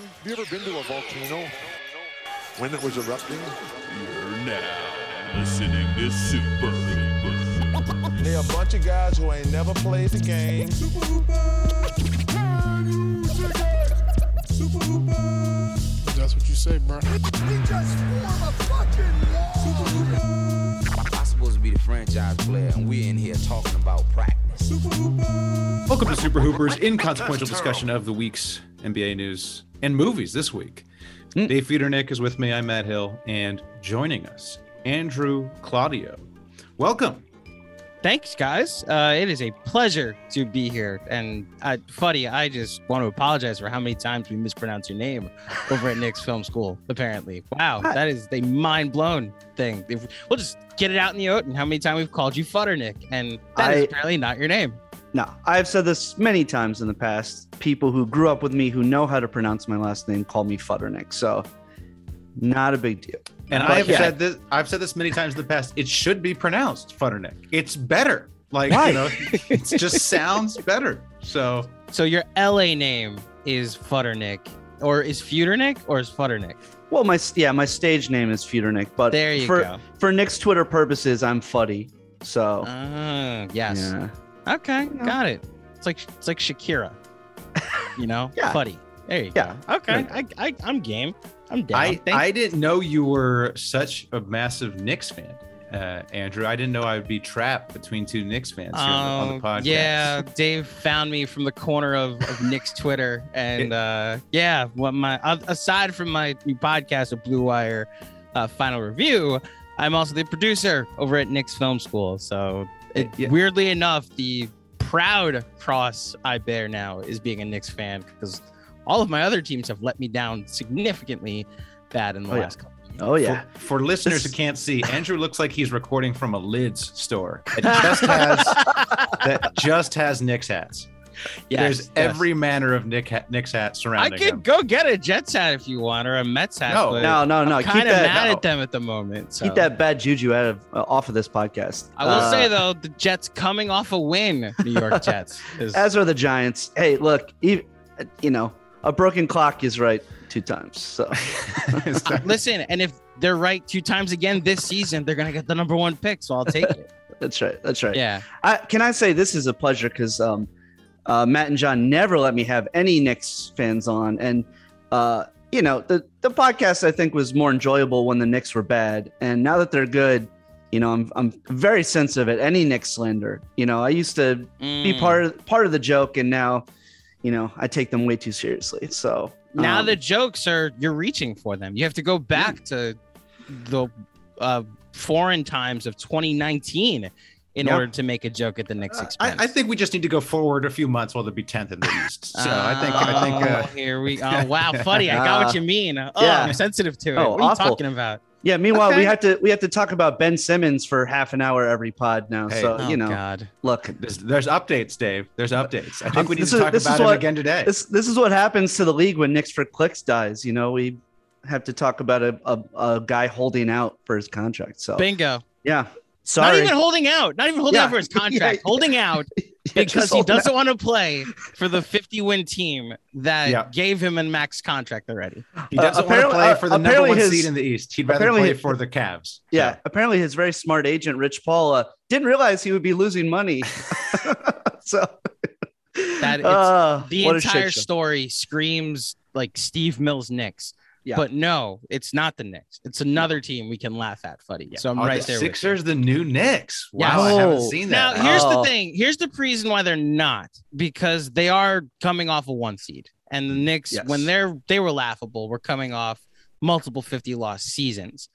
Have you ever been to a volcano when it was erupting? You're now listening to Super Hooper. They're a bunch of guys who ain't never played the game. Super Hooper! Can you dig it? Super Hooper! That's what you say, bro. We just formed a fucking. Superhoopers. I'm supposed to be the franchise player, and we're in here talking about practice. Super Hooper! Welcome to Super Hooper's inconsequential discussion of the week's NBA news and movies this week. Dave Feudernick is with me. I'm Matt Hill, and joining us, Andrew Claudio. Welcome. Thanks, guys. Uh, it is a pleasure to be here. And uh, Fuddy, I just want to apologize for how many times we mispronounce your name over at Knicks Film School. Apparently, wow, that is a mind blown thing. If, we'll just get it out in the open. How many times we've called you Futternick, and that is I- apparently not your name. No, I've said this many times in the past. People who grew up with me who know how to pronounce my last name call me Futternick. So, not a big deal. And But I've yeah. said this. I've said this many times in the past. It should be pronounced Futternick. It's better. Like Why? you know, it just sounds better. So So your LA name is Futternick, or is Feudernick, or is Futternick? Well, my yeah, my stage name is Feudernick, but There you for go. for Knicks Twitter purposes, I'm Fuddy. So, Ah, yes. yeah. Okay, know. got it. It's like it's like Shakira, you know, Yeah. Fuddy. There you Yeah. go. Okay, I, I I'm game. I'm down. I Thank- I didn't know you were such a massive Knicks fan, uh, Andrew. I didn't know I would be trapped between two Knicks fans here on the Oh, podcast. Yeah, Dave found me from the corner of, of Knicks Twitter, and uh, yeah, what my uh, aside from my new podcast, of Blue Wire uh, Final Review, I'm also the producer over at Knicks Film School. So, it, Yeah. weirdly enough, the proud cross I bear now is being a Knicks fan because all of my other teams have let me down significantly bad in the Oh, yeah. last couple. of years. Oh yeah. For, for listeners This- who can't see, Andrew looks like he's recording from a lids store that just has that just has Knicks hats. Yes, There's yes. every manner of Nick hat, Knicks hat I could him. go get a Jets hat if you want, or a Mets hat. No, but No, no, no. I'm kind of mad no. at them at the moment. So. keep that bad juju out of uh, off of this podcast. I will Uh, say though, the Jets coming off a win, New York Jets. Is, as are the Giants. Hey, look, e- you know, a broken clock is right two times. So, listen, and if they're right two times again this season, they're gonna get the number one pick. So I'll take it. that's right. That's right. yeah. I, can I say this is a pleasure because um, uh, Matt and John never let me have any Knicks fans on, and uh, you know the the podcast I think was more enjoyable when the Knicks were bad, and now that they're good, you know I'm I'm very sensitive at any Knicks slander. You know I used to be Mm. part of part of the joke, and now, you know I take them way too seriously. So Now um, the jokes are you're reaching for them. You have to go back to the uh, foreign times of 2019 in Yeah. order to make a joke at the Knicks expense. I, I think we just need to go forward a few months while they'll be tenth in the East. So I think I think Oh, uh, here we. Oh wow, funny. I got what you mean. Oh, yeah. I'm sensitive to it. Oh, what are you talking about? yeah. Meanwhile, we have to we have to talk about Ben Simmons for half an hour every pod now. Hey. so Oh you know, God. look, there's, there's updates, Dave. There's updates. I think we need this to is- talk this is about it what- again today. this this is what happens to the league when Knicks for clicks dies. You know, we have to talk about a, a, a guy holding out for his contract. So Bingo. yeah, sorry. Not even holding out. Not even holding Yeah. out for his contract. Yeah. Holding out Yeah, because he doesn't out. want to play for the 50 win team that Yeah. gave him a max contract already. He doesn't want to play uh, for the number apparently one his- seed in the East. He'd rather play his- for the Cavs. Yeah, apparently his very smart agent Rich Paul uh, didn't realize he would be losing money. so That it's- uh, The what a shit entire story screams like Steve Mills Knicks. Yeah. But no, it's not the Knicks. It's another team we can laugh at, Fuddy. So I'm Are right the there. with you. Sixers, the new Knicks. Wow, Yes. I haven't seen that. Now, that. here's the Oh. thing. Here's the reason why they're not because they are coming off a one seed, and the Knicks, Yes. when they're they were laughable, were coming off multiple 50 loss seasons.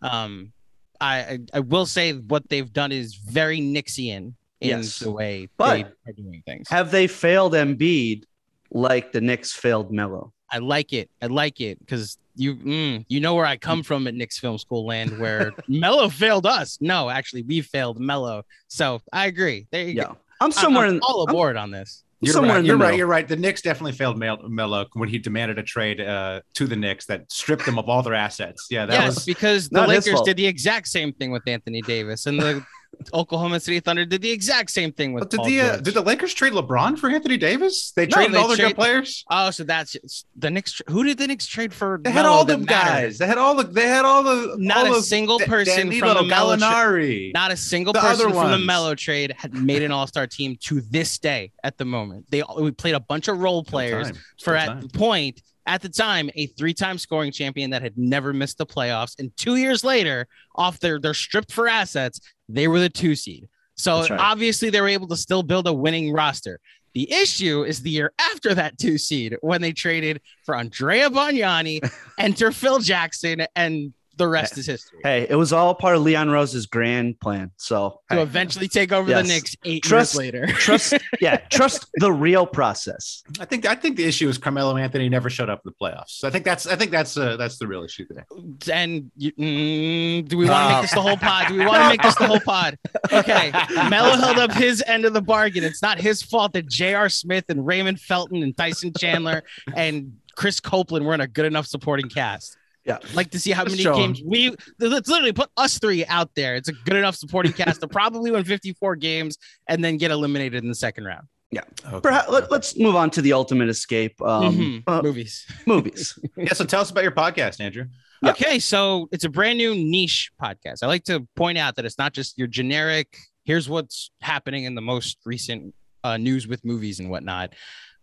Um, I, I I will say what they've done is very Knicksian in Yes. the way But- they are doing things. Have they failed Embiid like the Knicks failed Melo? I like it. I like it because you mm, you know where I come from at Knicks Film School land, where Melo failed us. No, actually, we failed Melo. So I agree. There you Yeah, go. I'm I'm- somewhere I'm in all I'm aboard on this. You're somewhere right. You're right. You're right. The Knicks definitely failed Melo when he demanded a trade uh, to the Knicks that stripped them of all their assets. Yeah, that yes, was because the Lakers did the exact same thing with Anthony Davis, and the Oklahoma City Thunder did the exact same thing with But did Paul the uh, did the Lakers trade LeBron for Anthony Davis? They No, traded they all their trade- good players. Oh, so that's the Knicks. Who did the Knicks trade for? They had Melo all them guys. They had all the. They had all the. Not all a the- single person Danilo, from the Melo tra- Not a single The person from the. Melo trade had made an All Star team to this day. At the moment, they we played a bunch of role players for at time. the point at the time a three-time scoring champion that had never missed the playoffs, and two years later, off their they're stripped for assets, they were the two seed. So right. obviously they were able to still build a winning roster. The issue is the year after that two seed when they traded for Andrea Bargnani, enter Phil Jackson, and the rest is history. Hey, it was all part of Leon Rose's grand plan. So To hey, eventually take over Yes. the Knicks eight Trust- years later. trust, yeah, trust the real process. I think. I think the issue is Carmelo Anthony never showed up in the playoffs. I think that's. I think that's. Uh, that's the real issue there. and you, mm, do we want to make this the whole pod? Do we want to make this the whole pod? Okay, Melo held up his end of the bargain. It's not his fault that J.R. Smith and Raymond Felton and Tyson Chandler and Chris Copeland weren't a good enough supporting cast. Yeah. like to see how Let's many show 'em. games we let's literally put us three out there. It's a good enough supporting cast to probably win 54 games and then get eliminated in the second round. Yeah. Perhaps let, us move on to the ultimate escape um, Mhm. uh, Movies. movies. Yeah. So tell us about your podcast, Andrew. Yeah. Okay, so it's a brand new niche podcast. I like to point out that it's not just your generic, here's what's happening in the most recent uh, news with movies and whatnot.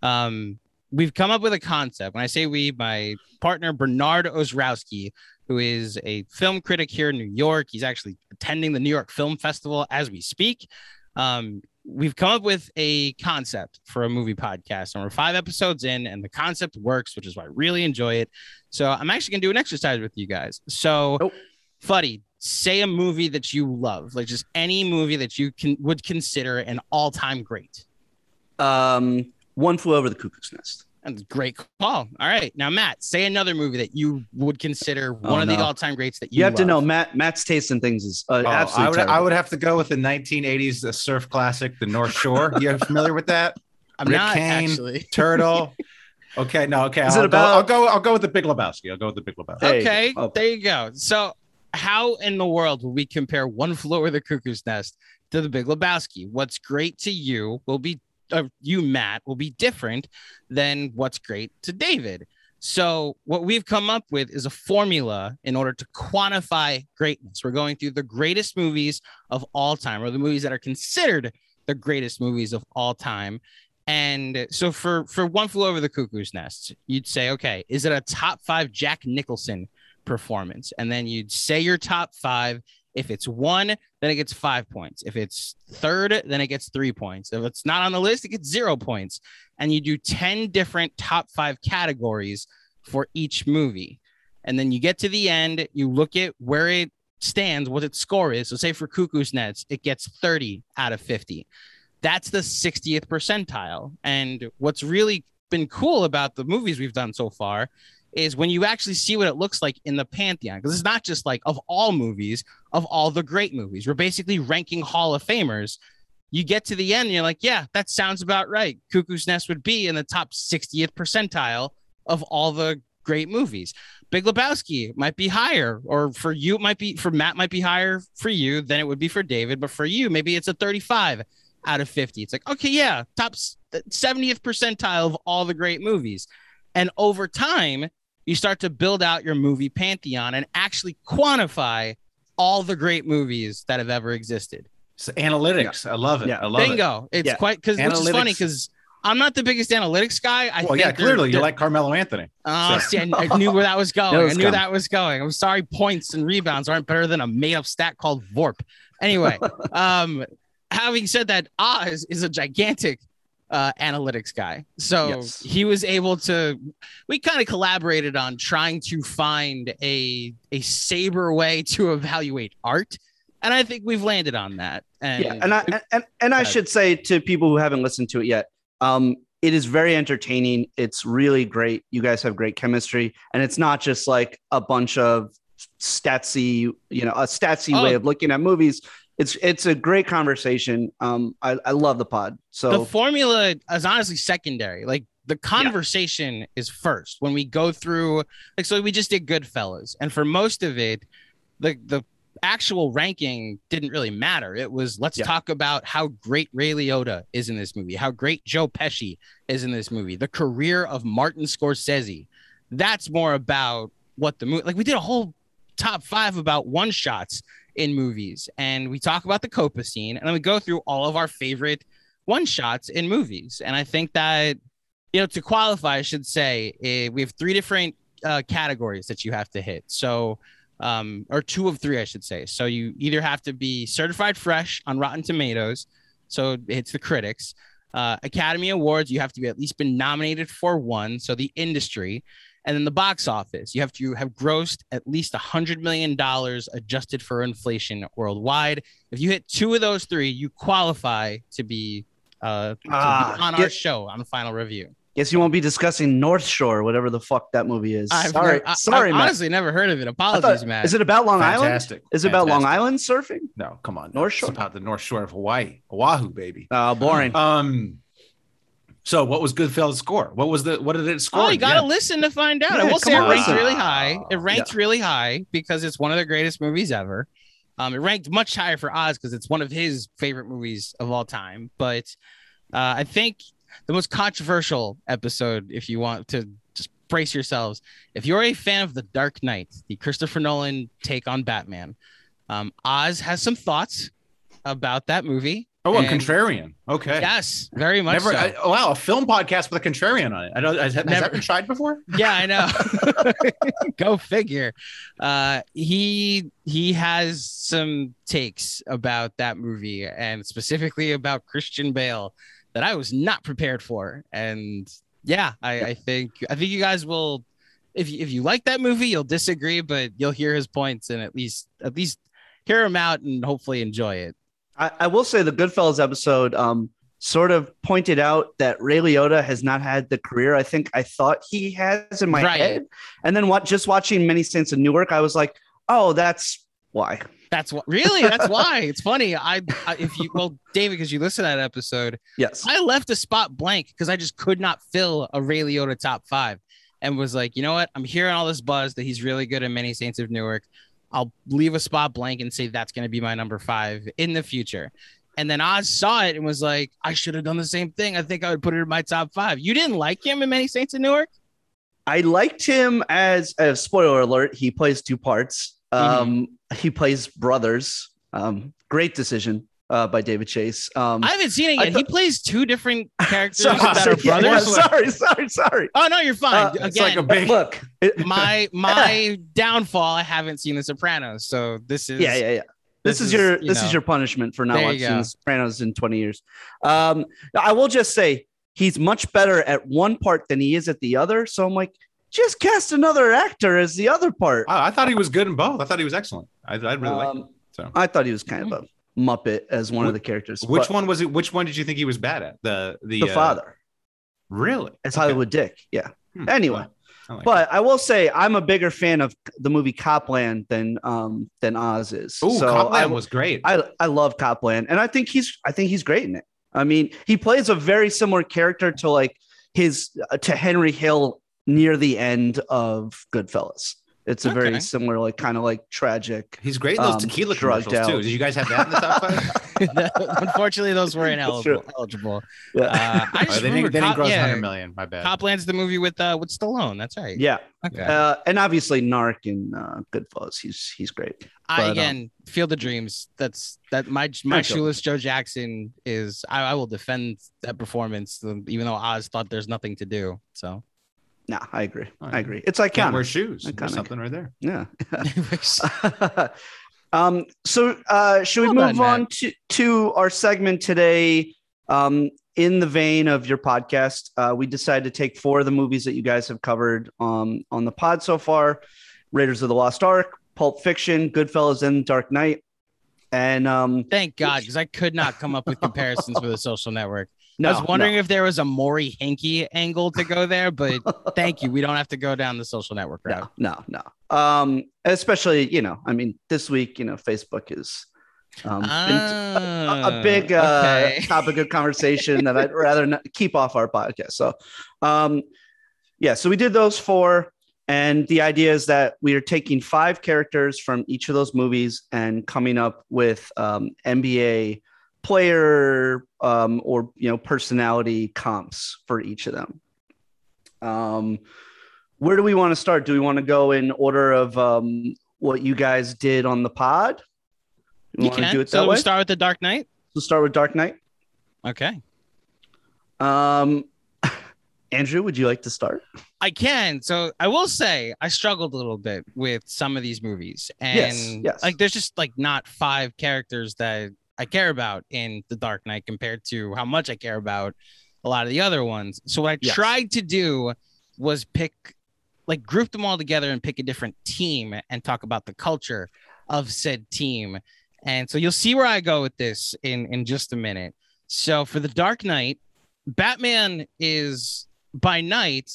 Um, we've come up with a concept. When I say we, my partner Bernard Ozrowski, who is a film critic here in New York, he's actually attending the New York Film Festival as we speak. Um, we've come up with a concept for a movie podcast, and we're five episodes in, and the concept works, which is why I really enjoy it. So I'm actually gonna do an exercise with you guys. So, Oh. Fuddy, say a movie that you love, like just any movie that you can would consider an all-time great. Um, one flew over the cuckoo's nest. That's a great call. All right, now Matt, say another movie that you would consider one Oh, of the all-time greats that you, You, have to know Matt. Matt's taste in things is uh, Oh, absolutely I would. terrible. I would have to go with the 1980s the surf classic, The North Shore. You're familiar with that? I'm Rick not Kane. actually. Turtle. Okay. No. Okay. Is I'll it go, I'll go. I'll go with the Big Lebowski. I'll go with the Big Lebowski. Hey, okay, oh. there you go. So, how in the world will we compare One Flew Over the Cuckoo's Nest to The Big Lebowski? What's great to you will be, uh, you Matt, will be different than what's great to David. So, what we've come up with is a formula in order to quantify greatness. We're going through the greatest movies of all time, or the movies that are considered the greatest movies of all time. And so for for one flew over the cuckoo's nest, you'd say, okay, is it a top five Jack Nicholson performance? And then you'd say your top five. If it's one, then it gets five points. If it's third, then it gets three points. If it's not on the list, it gets zero points. And you do 10 different top five categories for each movie. And then you get to the end, you look at where it stands, what its score is. So, say for Cuckoo's Nest, it gets 30 out of 50 that's the 60th percentile. And what's really been cool about the movies we've done so far is when you actually see what it looks like in the pantheon, because it's not just like of all movies, of all the great movies. We're basically ranking Hall of Famers. You get to the end, and you're like, yeah, that sounds about right. Cuckoo's Nest would be in the top 60th percentile of all the great movies. Big Lebowski might be higher, or for you, it might be for Matt, might be higher for you than it would be for David, but for you, maybe it's a 35 out of 50. It's like, okay, yeah, top 70th uh, percentile of all the great movies. And over time, you start to build out your movie pantheon and actually quantify all the great movies that have ever existed. So analytics. I love it. Yeah. I love it. Bingo. It's Yeah. quite because which is funny because I'm not the biggest analytics guy. I Well, think yeah. they're- Clearly, you they're- like Carmelo Anthony. Oh, So- see, I, I knew where that was going. That was I knew coming. that was going. I'm sorry, points and rebounds aren't better than a made up stat called VORP. Anyway, um, having said that, Oz is a gigantic uh, analytics guy. So Yes. he was able to, we kind of collaborated on trying to find a, a saber way to evaluate art. And I think we've landed on that. And, yeah, and I and, and, and I should say to people who haven't listened to it yet, um, it is very entertaining. It's really great. You guys have great chemistry, and it's not just like a bunch of statsy, you know, a statsy Oh. way of looking at movies. It's it's a great conversation. Um, I, I love the pod. So the formula is honestly secondary. Like the conversation is first when we go through like so we just did Goodfellas, and for most of it, the the actual ranking didn't really matter. It was let's Yeah. talk about how great Ray Liotta is in this movie, how great Joe Pesci is in this movie, the career of Martin Scorsese. That's more about what the movie like we did a whole top five about one shots in movies and we talk about the Copa scene and then we go through all of our favorite one shots in movies. And I think that you know to qualify, I should say eh, we have three different uh, categories that you have to hit. So um, or two of three, I should say. So you either have to be certified fresh on Rotten Tomatoes, so it's the critics. Uh, Academy Awards, you have to be at least been nominated for one, so the industry, and then the box office, you have to have grossed at least a hundred million dollars adjusted for inflation worldwide. If you hit two of those three, you qualify to be, uh, to be Ah, on our show on the final review. Guess you won't be discussing North Shore, whatever the fuck that movie is. I've sorry, never- I- sorry, I've Matt. honestly never heard of it. Apologies, thought- Matt. Is it about Long Island? Fantastic. Is it about Long Island surfing? No, come on. North Shore? It's about the North Shore of Hawaii, Oahu, baby. Oh, boring. Um. So, what was Goodfellas' score? What was the? What did it score? Oh, you gotta Yeah. listen to find out. Yeah, I will say it come on, ranked really high. It ranked really high because it's one of the greatest movies ever. Um, it ranked much higher for Oz because it's one of his favorite movies of all time. But uh, I think the most controversial episode, if you want to just brace yourselves, if you're a fan of The Dark Knight, the Christopher Nolan take on Batman, um, Oz has some thoughts about that movie. Oh, and And- contrarian. Okay. Yes, very much. Never. so. I, wow, a film podcast with a contrarian on it. I don't. Has, has Never. that been tried before? yeah i know go figure uh he he has some takes about that movie and specifically about christian bale that i was not prepared for and yeah i i think i think you guys will if you, if you like that movie you'll disagree but you'll hear his points and at least at least hear him out and hopefully enjoy it I, I will say the Goodfellas episode um, sort of pointed out that Ray Liotta has not had the career I think I thought he has in my Right. head. And then what just watching Many Saints of Newark, I was like, oh, that's why. that's what really that's why it's funny I, I if you well david because you listened to that episode Yes. I left a spot blank because I just could not fill a Ray Liotta top five and was like, you know what? I'm hearing all this buzz that he's really good in Many Saints of Newark. I'll leave a spot blank and say that's going to be my number five in the future. And then Oz saw it and was like, I should have done the same thing. I think I would put it in my top five. You didn't like him in Many Saints of Newark? I liked him as a spoiler alert. He plays two parts. Um, He plays brothers. Um, great decision uh, by David Chase. Um, I haven't seen it I yet. he plays two different characters sorry, that are yeah, brothers. sorry, sorry, sorry. Oh no, you're fine. Uh, Again, it's like a big- Look, my my downfall. I haven't seen The Sopranos, so this is yeah, yeah, yeah. This, this is, is, your you this know. is your punishment for not watching go. The Sopranos in 20 years. Um, I will just say he's much better at one part than he is at the other. So I'm like, just cast another actor as the other part. I, I thought he was good in both. I thought he was excellent. I, I really liked him. Um, So, I thought he was kind of a muppet as one of the characters. which but one was it? Which one did you think he was bad at? The the, The uh, father. Really? It's Okay. Hollywood Dick. Yeah. Hmm. Anyway. I like But I will say I'm a bigger fan of the movie Copland than um than Oz is. Ooh, so Copland I, was great. I I love Copland, and I think he's I think he's great in it. I mean, he plays a very similar character to like his uh, to Henry Hill near the end of Goodfellas. It's a Okay. very similar, like kind of like tragic. He's great in those um, tequila drugged commercials too. Did you guys have that in the top five? Unfortunately, those were That's true. ineligible. Eligible. Yeah, Uh, I Oh, just they remember didn't, they didn't Cop- gross yeah, 100 million. My bad. Copland's the movie with uh with Stallone. That's right. yeah, Okay. uh, and obviously Narc in uh, Goodfellas. He's he's great. I but, um, again Field of Dreams. That's that my my shoeless Joe Jackson is. I, I will defend that performance, um, even though Oz thought there's nothing to do. So No, I agree. Oh, I agree. It's Can't wear iconic. shoes. There's something right there. Yeah. um, so uh, should we Well done, move on to, to our segment today? Um, in the vein of your podcast, uh, we decided to take four of the movies that you guys have covered um, on the pod so far Raiders of the Lost Ark, Pulp Fiction, Goodfellas, and Dark Knight. And um, thank God, because I could not come up with comparisons for the Social Network. No, I was wondering no. if there was a Maury Hankey angle to go there, but thank you. We don't have to go down the Social Network route. no, no, no. Um, especially, you know, I mean, this week, you know, Facebook is um, a, a big uh, okay. topic of conversation that I'd rather not keep off our podcast. So, um, yeah, so we did those four, And the idea is that we are taking five characters from each of those movies and coming up with um, NBA player um, or you know personality comps for each of them. Um, where do we want to start? Do we want to go in order of um, what you guys did on the pod? You can. do it so that way? we start with the Dark Knight. We'll start with Dark Knight. Okay. Um, Andrew, would you like to start? I can. So I will say I struggled a little bit with some of these movies. And Yes, yes. like there's just like not five characters that I care about in The Dark Knight compared to how much I care about a lot of the other ones. So what I Yes. tried to do was pick like group them all together and pick a different team and talk about the culture of said team. And so you'll see where I go with this in in just a minute. So for the Dark Knight, Batman is by night,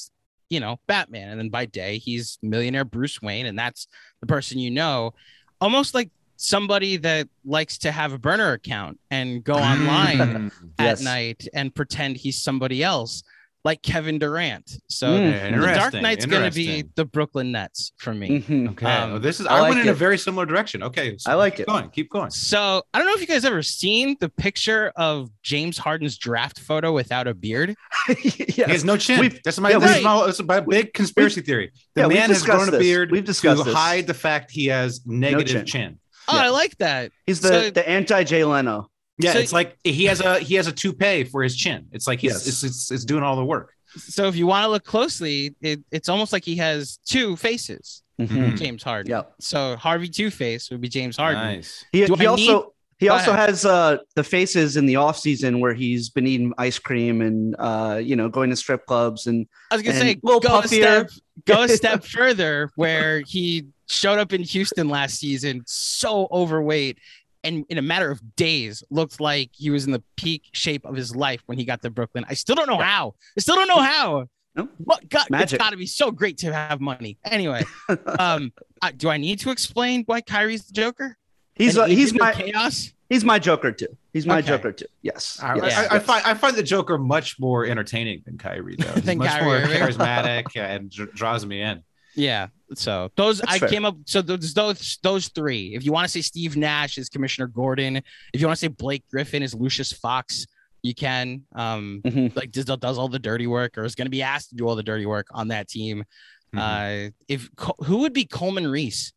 you know, Batman, and then by day he's millionaire Bruce Wayne, and that's the person you know, almost like somebody that likes to have a burner account and go online Mm, at night and pretend he's somebody else, like Kevin Durant. So Mm. the Dark interesting, Knight's going to be the Brooklyn Nets for me. Mhm. Okay, Um, well, this is. I I, like went in a very similar direction. Okay, so I like keep it. Going, keep going. So I don't know if you guys ever seen the picture of James Harden's draft photo without a beard. He has no chin. We've- that's my. yeah, this we've- is my. That's my big conspiracy theory. The yeah, man has discussed grown a beard We've discussed to this. hide the fact he has negative chin. chin. Oh, Yeah. I like that. He's the, So- the anti Jay Leno. Yeah, So- it's like he has a he has a toupee for his chin. It's like he's Yes. it's, it's it's doing all the work. So if you want to look closely, it, it's almost like he has two faces, Mhm. James Harden. Yeah. So Harvey Two Face would be James Harden. Nice. He, he I also he Go also ahead. has uh, the faces in the off season where he's been eating ice cream and uh, you know going to strip clubs and I was gonna And say a little go puffier. Go a step further where he showed up in Houston last season so overweight and in a matter of days looked like he was in the peak shape of his life when he got to Brooklyn. I still don't know how. I still don't know how. No. What God, it's Magic. got to be so great to have money. Anyway, um, uh, do I need to explain why Kyrie's the Joker? he's uh, he's my chaos. He's my Joker too. He's my Okay. Joker too. Yes. I, yes, I, I yes. find I find the Joker much more entertaining than Kyrie though. He's Than much Kyrie more Irving. charismatic and dr- draws me in. Yeah. So those That's I fair. came up. So those those those three. If you want to say Steve Nash is Commissioner Gordon, if you want to say Blake Griffin is Lucius Fox, you can. Um, Mhm. like does does all the dirty work or is going to be asked to do all the dirty work on that team. Mhm. Uh, if who would be Coleman Reese?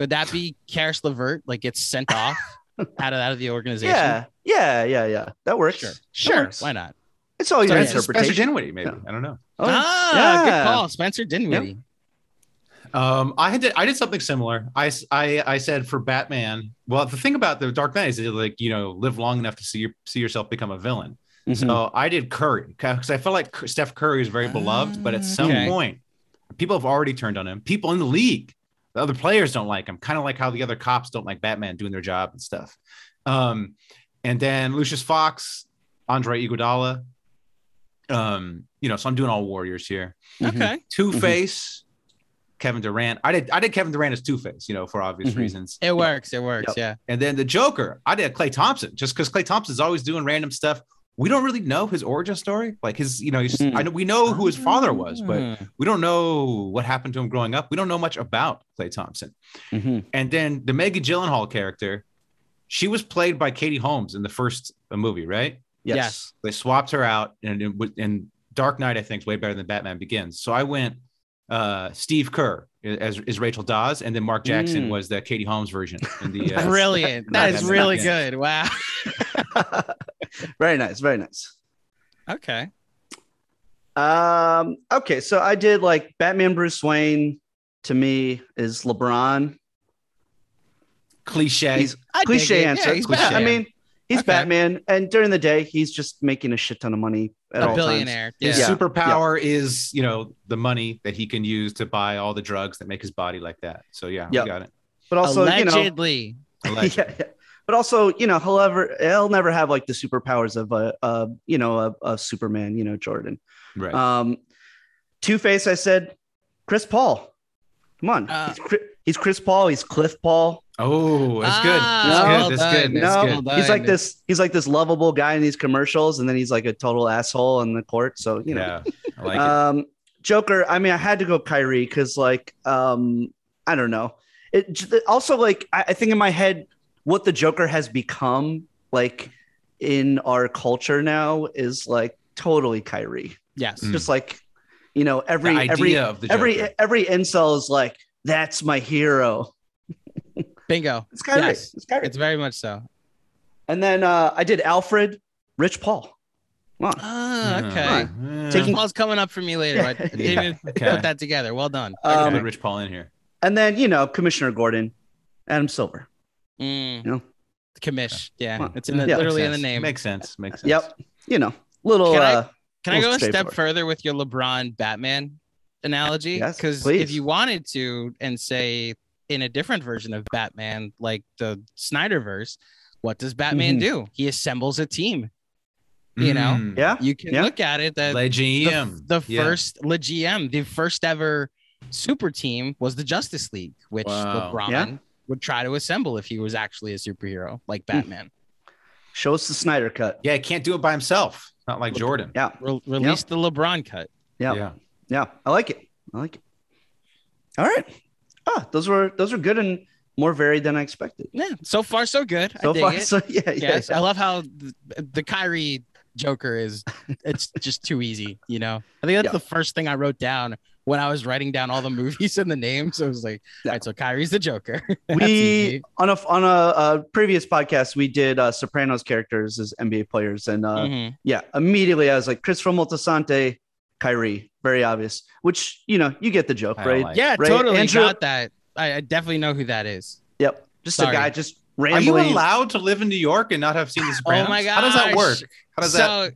Would that be Caris LeVert? Like gets sent off out of out of the organization? Yeah, yeah, yeah, yeah. That works. Sure. Sure. works. Why not? It's all your Sorry, Spencer, Spencer interpretation. Dinwiddie, maybe. Yeah. I don't know. Oh, ah, good yeah. call, Spencer Dinwiddie. Um, I had to, I did something similar. I, I I said for Batman. Well, the thing about the Dark Knight is that, like you know live long enough to see your, see yourself become a villain. Mhm. So I did Curry because I felt like Steph Curry is very beloved, but at some Okay. point, people have already turned on him. People in the league, the other players don't like him. Kind of like how the other cops don't like Batman doing their job and stuff. Um, and then Lucius Fox, Andre Iguodala. Um, you know, so I'm doing all Warriors here. Mhm. Okay. Two Face, Kevin Durant. I did I did Kevin Durant as Two Face, you know, for obvious Mhm. reasons. It works. It works. Yep. Yeah. And then the Joker, I did Klay Thompson, just because Klay Thompson's always doing random stuff. We don't really know his origin story, like his, you know, he's, Mhm. I know we know who his father was, but Mm. we don't know what happened to him growing up. We don't know much about Klay Thompson. Mhm. And then the Maggie Gyllenhaal character, she was played by Katie Holmes in the first uh, movie, right? Yes. Yes. They swapped her out, and it was- and Dark Knight, I think, is way better than Batman Begins. So I went uh, Steve Kerr as is Rachel Dawes, and then Mark Jackson Mm. was the Katie Holmes version in the uh, Brilliant. That is really bad. good. Wow. very nice. Very nice. Okay. Um, okay, so I did like Batman Bruce Wayne to me is LeBron. cliche. He's cliche answer. Yeah, he's Yeah, I mean, he's Okay. Batman, and during the day, he's just making a shit ton of money at a all billionaire. His Yeah. Yeah. superpower is, you know, the money that he can use to buy all the drugs that make his body like that. So yeah, Yep. we got it. But also, you know, Allegedly. Yeah, yeah. But also, you know, he'll ever he'll never have like the superpowers of a, a you know a, a Superman, you know, Jordan. Right. Um, Two Face, I said, Chris Paul. Come on, Uh, he's, Chri- he's Chris Paul. He's Cliff Paul. oh, that's good. Ah, That's well good. That's done. good. That's no, good. he's like this. He's like this lovable guy in these commercials, and then he's like a total asshole on the court. So you know, Yeah, I like it. um, Joker. I mean, I had to go Kyrie because, like, um, I don't know. It also like I, I think in my head, what the Joker has become, like in our culture now, is like totally Kyrie. Yes. Mm. Just like, you know, every The idea every of the every every incel is like, that's my hero. Bingo. It's Kyrie. Yes. It's Kyrie. It's very much so. and then uh, I did Alfred, Rich Paul. Come on. Ah, okay. uh, Taking- Rich Paul's coming up for me later. I didn't Yeah, even okay. put that together. Well done. Um, put Rich Paul in here. And then you know, Commissioner Gordon, Adam Silver. Mm. You know? Commish. Yeah. Well, It's in the, yeah. literally in the Makes sense. name. Makes sense. Makes sense. Yep. You know, little. Can I- uh, Can I go a step further with your LeBron Batman analogy? Because please. if you wanted to, and say in a different version of Batman, like the Snyderverse, what does Batman Mhm. do? He assembles a team. You know? Mm. yeah. You can Yeah. look at it that Le the, GM. the Yeah. first le GM, the first ever super team was the Justice League, which Wow. LeBron Yeah. would try to assemble if he was actually a superhero like Hmm. Batman. Show us the Snyder cut. Yeah, he can't do it by himself. Not like Jordan. Yeah. Re- release the LeBron cut. Yeah. Yeah. Yeah. I like it. I like it. All right. Ah, those were those were good and more varied than I expected. Yeah, so far so good. I So far, it. so yeah, yeah. yes, yeah. I love how the, the Kyrie Joker is. It's just too easy, you know. I think that's Yeah. the first thing I wrote down when I was writing down all the movies and the names. I was like, Yeah. all right, so Kyrie's the Joker. We on a on a, previous podcast we did uh, Sopranos characters as NBA players, and uh, Mhm. yeah, immediately I was like Christopher Moltisanti, Kyrie, very obvious. Which you know you get the joke, I right? like Yeah, Right, totally Andrew- got that. I, I definitely know who that is. Yep, just Sorry. a guy just Are you allowed to live in New York and not have seen The Sopranos? Oh my god! How does that work? How does that?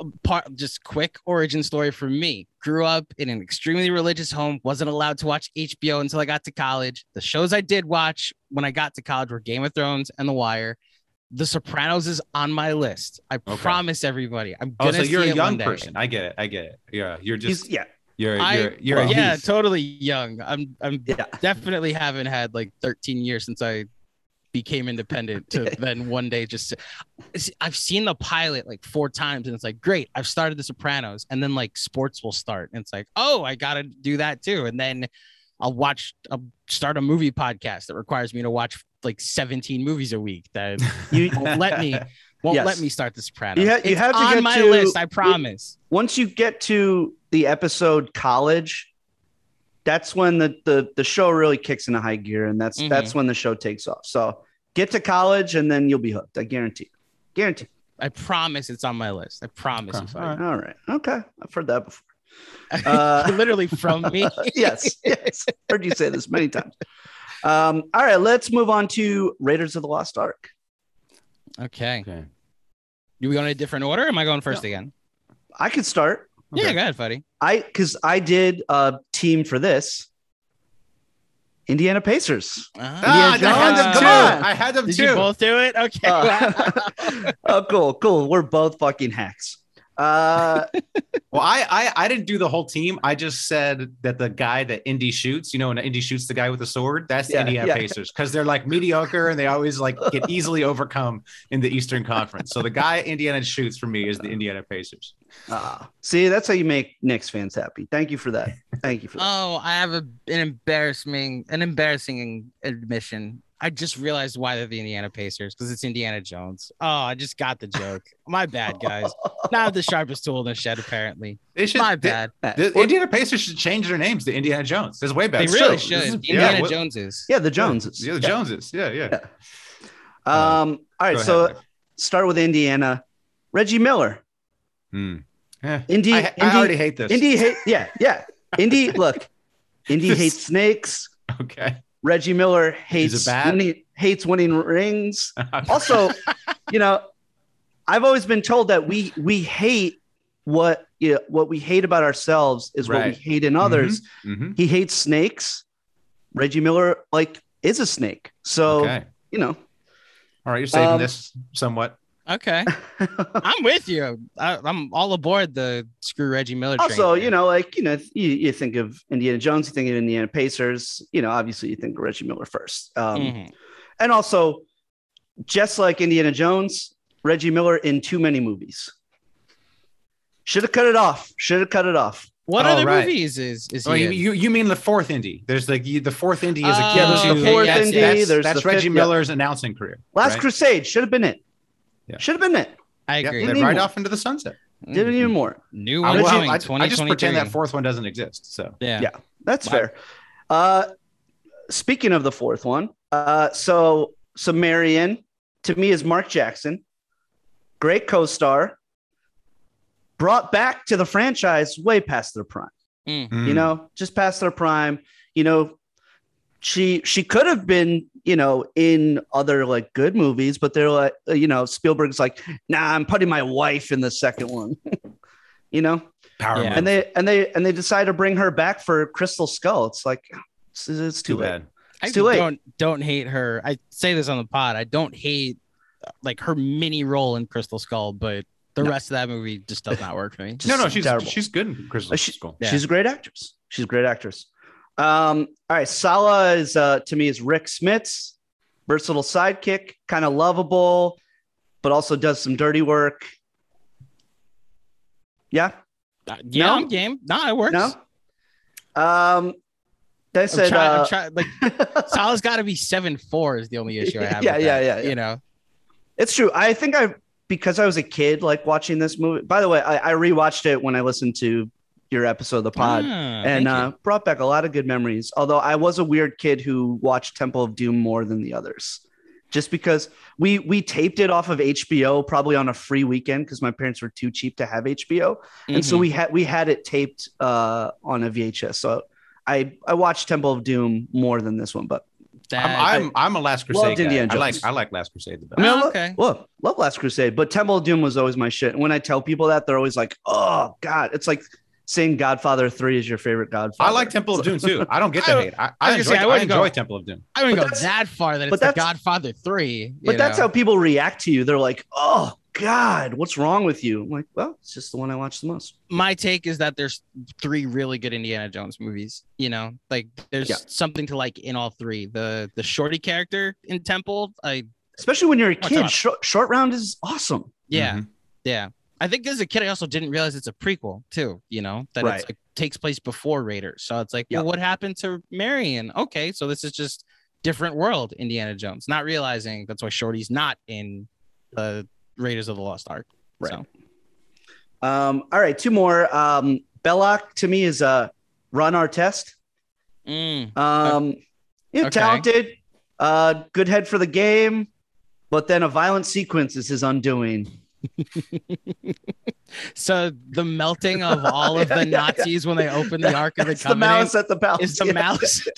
so, part just quick origin story for me. Grew up in an extremely religious home. Wasn't allowed to watch HBO until I got to college. The shows I did watch when I got to college were Game of Thrones and The Wire. The Sopranos is on my list. I Okay. promise everybody. I'm Oh, gonna so you're see a young person. I get it. I get it. Yeah, you're He's, just yeah, you're I- you're you're a yeah, youth. totally young. I'm I'm yeah. definitely haven't had like 13 years since I became independent to then one day just See, I've seen the pilot like four times and it's like great I've started the Sopranos and then like sports will start and it's like oh I gotta do that too and then I'll watch I'll start a movie podcast that requires me to watch like 17 movies a week that You won't let me won't Yes. let me start the Sopranos. You ha- you It's have to on get my to- list. I promise. once you get to the episode college, that's when the the, the show really kicks into high gear, and that's Mhm. that's when the show takes off. So get to college, and then you'll be hooked. I guarantee. Guarantee. I promise it's on my list. I promise Okay. you. All right. All right. Okay. I've heard that before. Uh, Literally from me. yes. Yes. Heard you say this many times. Um, all right. Let's move on to Raiders of the Lost Ark. Okay. Okay. Do we go in a different order? Or am I going first again? I could start. Yeah, go ahead, buddy. I because I did a team for this. Indiana Pacers. Ah, I Indiana had them too. Come on. I had them Did too. you both do it? Okay. Uh, oh, cool, cool. We're both fucking hacks. Uh, Well, I, I I didn't do the whole team. I just said that the guy that Indy shoots, you know, when Indy shoots the guy with the sword, that's the Yeah, Indiana yeah. Pacers because they're like mediocre and they always like get easily overcome in the Eastern Conference. So the guy Indiana shoots for me is the Indiana Pacers. ah, see, that's how you make Knicks fans happy. Thank you for that. Thank you for that. oh, I have a, an embarrassing, an embarrassing admission. I just realized why they're the Indiana Pacers because it's Indiana Jones. Oh, I just got the joke. My bad, guys. Not the sharpest tool in the shed, apparently. They should. My bad. the Indiana Pacers should change their names to Indiana Jones. That's way better. They really true. should. Is- Indiana yeah, Joneses. yeah, the Joneses. Yeah, the Joneses. Yeah, yeah. Yeah. Um, all right, so ahead. start with Indiana. Reggie Miller. Hmm. Eh, Indy, I, Indy, already hate this. Indy hate, yeah, yeah. Indy, look, Indy This- hates snakes. Okay. Reggie Miller hates winning, hates winning rings. Also, you know, I've always been told that we we hate what you know, what we hate about ourselves is what we hate in others. hmm He hates snakes. Reggie Miller like is a snake. So, Okay. you know, All right. You're saving Um, this somewhat. Okay. I'm with you. I, I'm all aboard the screw Reggie Miller train. also, here. you know, like, you know, you, you think of Indiana Jones, you think of Indiana Pacers, you know, obviously you think of Reggie Miller first. Um, Mhm. And also, just like Indiana Jones, Reggie Miller in too many movies. Should have cut it off. Should have cut it off. What Oh, other right. movies is is he Oh, you, in? you you mean the fourth indie? There's like you- the fourth indie is Oh, akin Yeah, there's the fourth yes, indie. yes. There's that's the Reggie fifth, yeah. Miller's announcing career. Last right? Crusade should have been it. Yeah. Should have been it. I Yep, agree. then right more. off into the sunset. Didn't even more. New one well, coming I, I just pretend that fourth one doesn't exist. So Yeah. Yeah. That's Wow. fair. Uh, speaking of the fourth one, uh, so so Marion to me is Mark Jackson, great co-star, brought back to the franchise way past their prime. mm. You know, just past their prime. You know, she she could have been you know in other like good movies, but they're like uh, you know Spielberg's like, nah, I'm putting my wife in the second one. you know, power Yeah. and they and they and they decide to bring her back for Crystal Skull. It's like it's, it's too, too late. bad. I too late. don't don't hate her. I say this on the pod. I don't hate uh, like her mini role in Crystal Skull, but the No. rest of that movie just does not work for me. No, no, she's terrible. she's good in Crystal Uh, she- Skull. Yeah. She's a great actress. She's a great actress. Um, all right, Sallah is uh, to me is Rick Smits, versatile sidekick, kind of lovable, but also does some dirty work. Yeah, Uh, yeah, No? I'm game. No, it works. no. Um, they I'm said trying, uh, I'm trying, like Sallah's got to be seven four is the only issue I have. Yeah, yeah, that, yeah, yeah. You know, It's true. I think I because I was a kid, like watching this movie. By the way, I, I rewatched it when I listened to your episode of the pod, Ah, and uh, brought back a lot of good memories. Although I was a weird kid who watched Temple of Doom more than the others, just because we we taped it off of HBO probably on a free weekend because my parents were too cheap to have HBO, and so Mhm. we had we had it taped uh, on a VHS. So I I watched Temple of Doom more than this one, but That- I'm, I'm I'm a Last Crusade guy. Indiana I like I like Last Crusade the best. I mean, I Oh, okay. Well, love Last Crusade, but Temple of Doom was always my shit. And when I tell people that, they're always like, "Oh God!" It's like saying Godfather Three is your favorite Godfather. I like Temple of Doom too. I don't get I the hate. I, I I, was enjoy, gonna say, I I wouldn't enjoy go- Temple of Doom. I wouldn't But go that far that but it's the Godfather three. But you that's how people react to you. They're like, "Oh God, what's wrong with you?" I'm like, "Well, it's just the one I watch the most." my take is that there's three really good Indiana Jones movies. You know, like there's Yeah. something to like in all three. The the shorty character in Temple, I Especially when you're a kid, short, short round is awesome. yeah Mhm. yeah. I think as a kid, I also didn't realize it's a prequel too. You know that Right. it's it takes place before Raiders, so it's like, Yeah. well, what happened to Marion? Okay, so this is just different world Indiana Jones. Not realizing that's why Shorty's not in the Raiders of the Lost Ark. Right. So, Um, all right, two more. Um, Belloq to me is uh, Ron Artest. mm, Um, you know, Okay. talented, uh, good head for the game, but then a violent sequence is his undoing. So the melting of all of Yeah, the yeah, yeah. Nazis when they open the Ark of the Covenant. the mouse at the palace. is the yeah. mouse.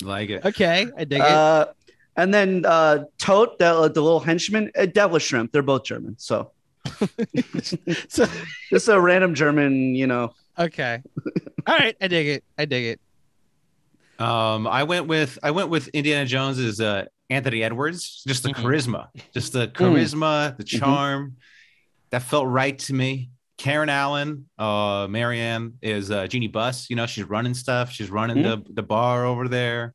Like it. okay, I dig it. Uh, and then uh, Toht, the, the little henchman, uh, Devilish Shrimp. They're both German. So So, just a random German, you know. okay, all right, I dig it. I dig it. Um, I went with I went with Indiana Jones as uh, Anthony Edwards. Just the Mhm. charisma, just the Mm. charisma, the Mm-hmm. charm. That felt right to me. Karen Allen, uh, Marion is uh, Jeanie Buss. You know, she's running stuff. She's running the, the bar over there.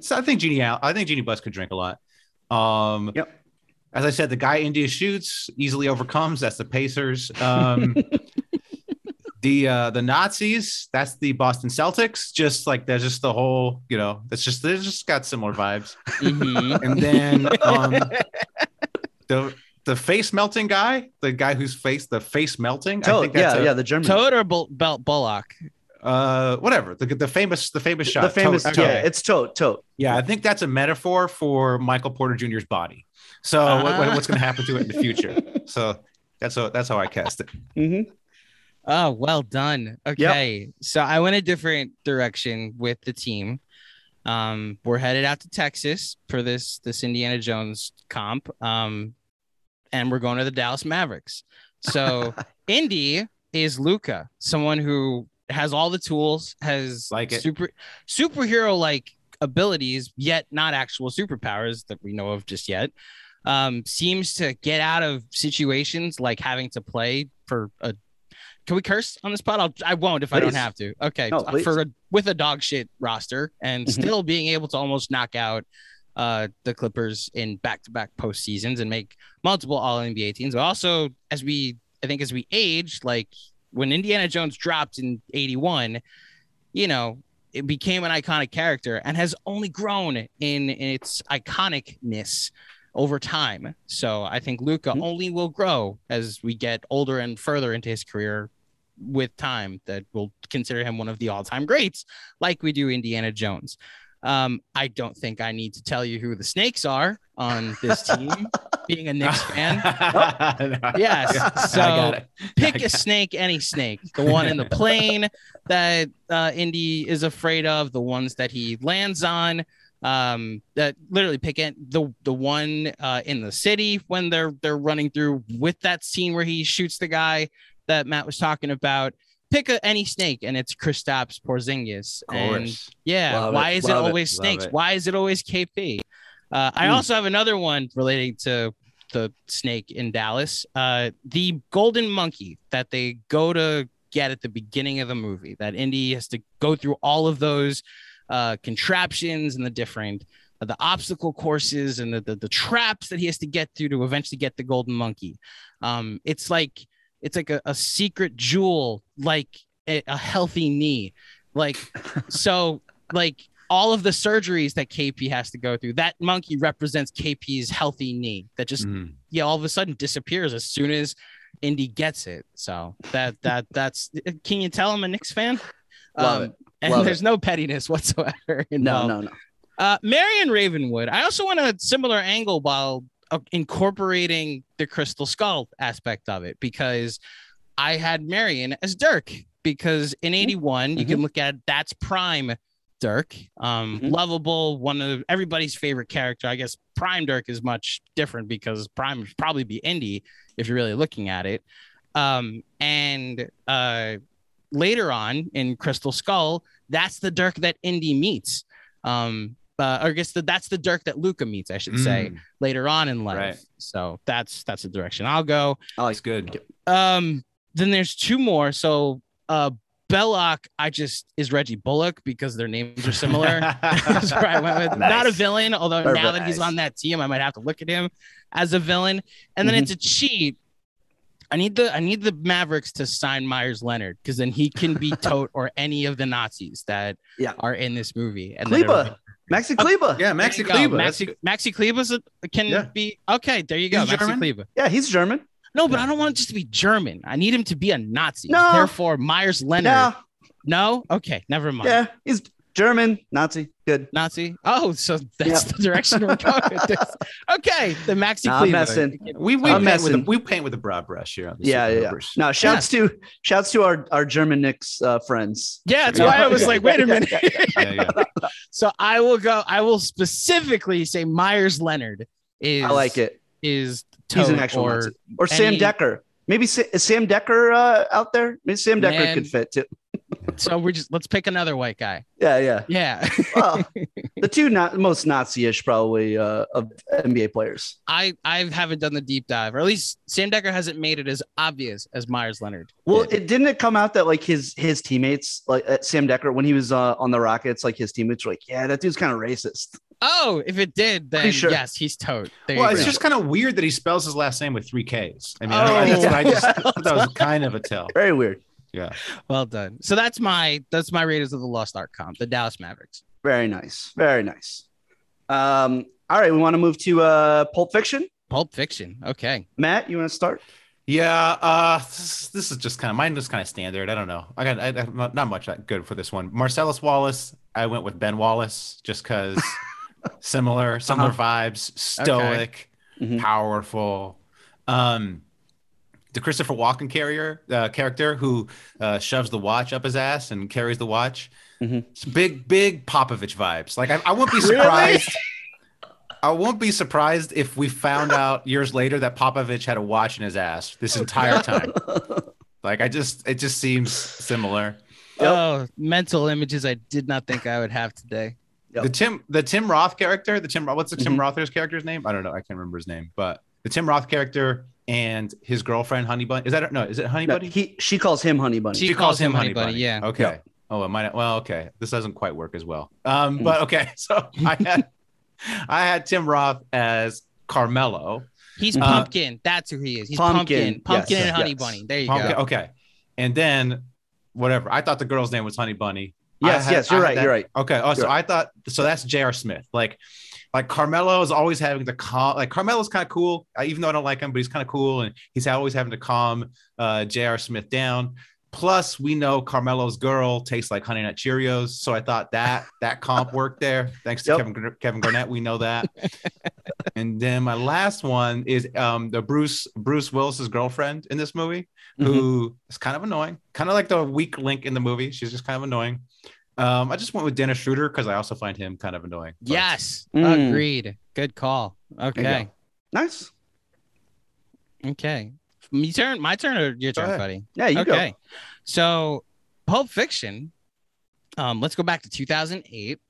So I think Jeanie, I think Jeanie Buss could drink a lot. Um, Yep. As I said, the guy Indy shoots easily overcomes. That's the Pacers. Um, the uh, the Nazis. That's the Boston Celtics. Just like there's just the whole, you know, that's just they just got similar vibes. Mhm. And then um, the the face melting guy, the guy whose face the face melting. I think that's yeah, a- yeah, the German. Toad or Bull, Bel- Bullock? uh whatever the, the famous the famous shot the famous, Toht. yeah, it's Toht, Toht. Yeah, I think that's a metaphor for Michael Porter Jr.'s body. So what- what- what's going to happen to it in the future? So that's how that's how I cast it. Mhm. Oh, well done. Okay. So I went a different direction with the team. Um, we're headed out to Texas for this this Indiana Jones comp. Um, and we're going to the Dallas Mavericks. So Indy is Luka, someone who has all the tools, has Like it. super superhero like abilities, yet not actual superpowers that we know of just yet. Um, seems to get out of situations like having to play for a can we curse on this pod? I'll, I won't if I don't have to. Okay, No, uh, for a, with a dog shit roster and Mhm. still being able to almost knock out uh, the Clippers in back to back postseasons and make multiple All NBA teams. But also, as we, I think, as we age, like when Indiana Jones dropped in 81, you know, it became an iconic character and has only grown in, in its iconicness over time. So I think Luka Mhm. only will grow as we get older and further into his career with time that will consider him one of the all-time greats like we do Indiana Jones. Um, I don't think I need to tell you who the snakes are on this team, being a Knicks fan. Yes. So pick a snake, any snake. The one in the plane that uh, Indy is afraid of, the ones that he lands on. Um, that literally pick it. The the one uh, in the city when they're they're running through with that scene where he shoots the guy that Matt was talking about. Pick a, any snake, and it's Kristaps Porzingis. And yeah, Love why it, is it love it, always love snakes? it. Why is it always KP? Uh, I Hmm. also have another one relating to the snake in Dallas. Uh, the golden monkey that they go to get at the beginning of the movie. That Indy has to go through all of those uh, contraptions and the different uh, the obstacle courses and the, the the traps that he has to get through to eventually get the golden monkey. Um, it's like it's like a, a secret jewel, like a, a healthy knee, like so like all of the surgeries that KP has to go through. That monkey represents KP's healthy knee that just Mhm. yeah all of a sudden disappears as soon as Indy gets it. So that that that's can you tell I'm a Knicks fan? Love Um, it. And Love there's no pettiness whatsoever. No, no, no. Uh, Marion Ravenwood. I also want a similar angle while uh, incorporating the Crystal Skull aspect of it because I had Marion as Dirk because in 81 you can look at that's prime Dirk, um, Mhm. lovable, one of everybody's favorite character. I guess Prime Dirk is much different because Prime would probably be Indy if you're really looking at it. Um, and uh, later on in Crystal Skull, that's the Dirk that Indy meets. Um, uh, or I guess that that's the Dirk that Luka meets, I should say, Mm, later on in life. Right. So that's that's the direction I'll go. Oh, it's good. Um, then there's two more. So uh Belloq, I just is Reggie Bullock because their names are similar. That's where I went with. Not a villain, although now that he's on that team, I might have to look at him as a villain. And then Mhm. it's a cheat. I need the I need the Mavericks to sign Meyers Leonard because then he can be Toht or any of the Nazis that Yeah. are in this movie. And Kleber. Maxi Kleber. Yeah, Maxi you. Kleber. Maxi, Maxi Kleber's a, can Yeah. be okay. There you go, He's Maxi German? Kleber. Yeah, he's German. No, but I don't want it just to be German. I need him to be a Nazi. No. Therefore, Meyers Leonard. Yeah, No. Okay. Never mind. yeah, he's German, Nazi. Good. Nazi. Oh, so that's the direction we're going with this. Okay. The Maxi Nah, I'm messing. we we I'm paint with a, we paint with a broad brush here on the Yeah, yeah, yeah. No, shouts to shouts to our our German Knicks uh, friends. Yeah, that's Yeah. why I was like, wait a minute. Yeah, yeah. so I will go. I will specifically say Meyers Leonard is. I like it. Is He's an actual or. Or Sam Dekker. Maybe is Sam Dekker uh, out there? Maybe Sam Dekker Man. could fit too. So we're just let's pick another white guy. Yeah, yeah. Yeah. Well, the two not most Nazi-ish probably uh, of NBA players. I I haven't done the deep dive, or at least Sam Dekker hasn't made it as obvious as Meyers Leonard. Well, did. it didn't it come out that like his his teammates, like uh, Sam Dekker, when he was uh, on the Rockets, like his teammates were like, "Yeah, that dude's kind of racist." oh, if it did, then sure. yes, he's Toht. There Well, it's go. just kind of weird that he spells his last name with three Ks. I mean, Oh. I, that's what I just thought that was kind of a tell. Very weird. Yeah. well done. So that's my that's my Raiders of the Lost Ark comp, the Dallas Mavericks. Very nice. Very nice. Um, all right, we want to move to uh, Pulp Fiction. Pulp Fiction. Okay. Matt, you want to start? Yeah, uh, this, this is just kind of mine. Was kind of standard. I don't know. I got I, I, not, not much that good for this one. Marcellus Wallace. I went with Ben Wallace just because similar, similar Uh-huh. vibes. Stoic, Mhm. powerful. Um, the Christopher Walken carrier uh, character who uh, shoves the watch up his ass and carries the watch. Mhm. It's big, big Popovich vibes. Like I, I won't be surprised. I won't be surprised if we found out years later that Popovich had a watch in his ass this entire time. like I just, it just seems similar. Yep. Oh, mental images I did not think I would have today. Yep. The Tim, the Tim Roth character, the Tim, what's the Tim Mhm. Roth's character's name? I don't know. I can't remember his name, but the Tim Roth character and his girlfriend Honey Bunny. Is that no? Is it Honey No, Bunny? he she calls him Honey Bunny. She calls him Honey Bunny, yeah. Okay. Yeah. Oh, it might. Well, okay. This doesn't quite work as well. Um, Mm. but okay. So I had, I had Tim Roth as Carmelo. He's Uh, Pumpkin. That's who he is. He's Pumpkin, Pumpkin. Pumpkin, yes, and Honey. Bunny. There you Okay. go. Okay. And then whatever. I thought the girl's name was Honey Bunny. I Yes, had- yes, you're right. that- You're right. Okay. Oh, so You're I thought so. That's J.R. Smith. Like, like Carmelo is always having to calm. Like Carmelo's kind of cool, even though I don't like him, but he's kind of cool, and he's always having to calm uh, J.R. Smith down. Plus, we know Carmelo's girl tastes like Honey Nut Cheerios, so I thought that that comp worked there. Thanks to Yep. Kevin Kevin Garnett, we know that. and then my last one is um, the Bruce Bruce Willis's girlfriend in this movie, Mm-hmm. who is kind of annoying, kind of like the weak link in the movie. She's just kind of annoying. Um, I just went with Dennis Schroeder because I also find him kind of annoying. But- Yes, Mm. agreed. Good call. you Okay, Nice. okay. Me turn. My turn or your turn, buddy? Yeah, you okay. go. So, Pulp Fiction. Um, let's go back to 2008,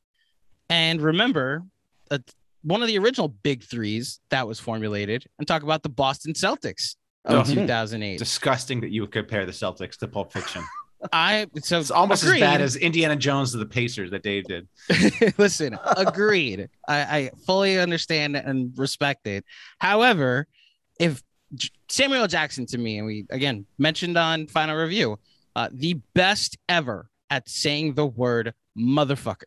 and remember, uh, one of the original big threes that was formulated, and talk about the Boston Celtics of Mhm. 2008. disgusting that you would compare the Celtics to Pulp Fiction. I so It's almost agreed. as bad as Indiana Jones to the Pacers that Dave did. Listen, agreed. I, I fully understand and respect it. However, if Samuel Jackson to me, and we again mentioned on final review, uh, the best ever at saying the word motherfucker,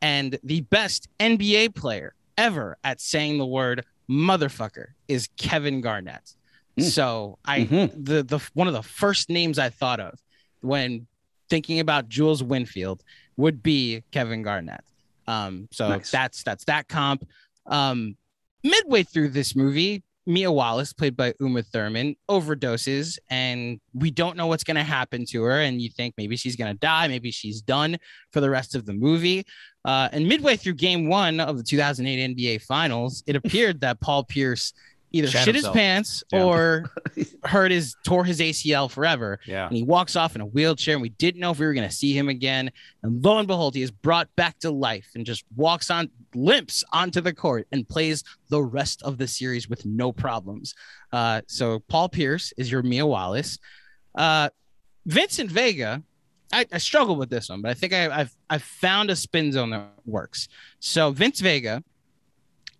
and the best NBA player ever at saying the word motherfucker is Kevin Garnett. Mm. So I Mhm. the the one of the first names I thought of when thinking about Jules Winfield would be Kevin Garnett. Um, so Nice. that's that's that comp. Um, midway through this movie, Mia Wallace, played by Uma Thurman, overdoses, and we don't know what's going to happen to her. And you think maybe she's going to die, maybe she's done for the rest of the movie. Uh, and midway through Game One of the 2008 NBA Finals, it appeared that Paul Pierce either Shat shit himself. his pants Yeah. or hurt his tore his ACL forever Yeah. and he walks off in a wheelchair and we didn't know if we were going to see him again and lo and behold he is brought back to life and just walks on limps onto the court and plays the rest of the series with no problems uh, so paul pierce is your mia wallace uh, vincent vega I, I struggle with this one but i think I, i've i've found a spin zone that works so vince vega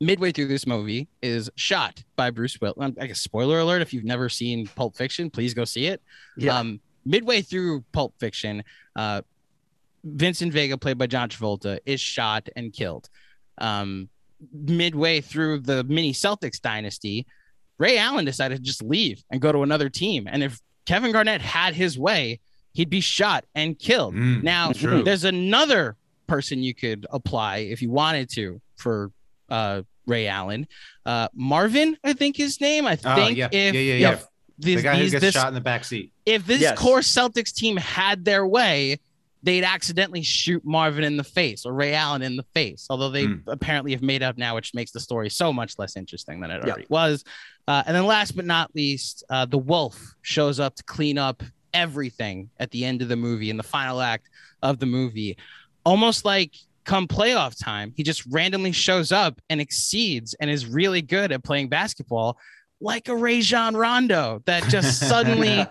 midway through this movie is shot by bruce willis i guess spoiler alert if you've never seen pulp fiction please go see it Yeah. um, midway through Pulp Fiction, uh, Vincent Vega, played by John Travolta, is shot and killed. Um, midway through the mini Celtics dynasty, Ray Allen decided to just leave and go to another team. And if Kevin Garnett had his way, he'd be shot and killed. Mm, Now, true. there's another person you could apply if you wanted to for uh, Ray Allen. Uh, Marvin, I think his name. I Oh, think yeah. if, Yeah, yeah, yeah. if these, the guy who gets this, shot in the back seat. if this Yes. core Celtics team had their way, they'd accidentally shoot Marvin in the face or Ray Allen in the face. Although they Hmm. apparently have made up now, which makes the story so much less interesting than it Yeah. already was. Uh, and then last but not least, uh, the wolf shows up to clean up everything at the end of the movie in the final act of the movie, almost like come playoff time, he just randomly shows up and exceeds and is really good at playing basketball. Like a Rajon Rondo that just suddenly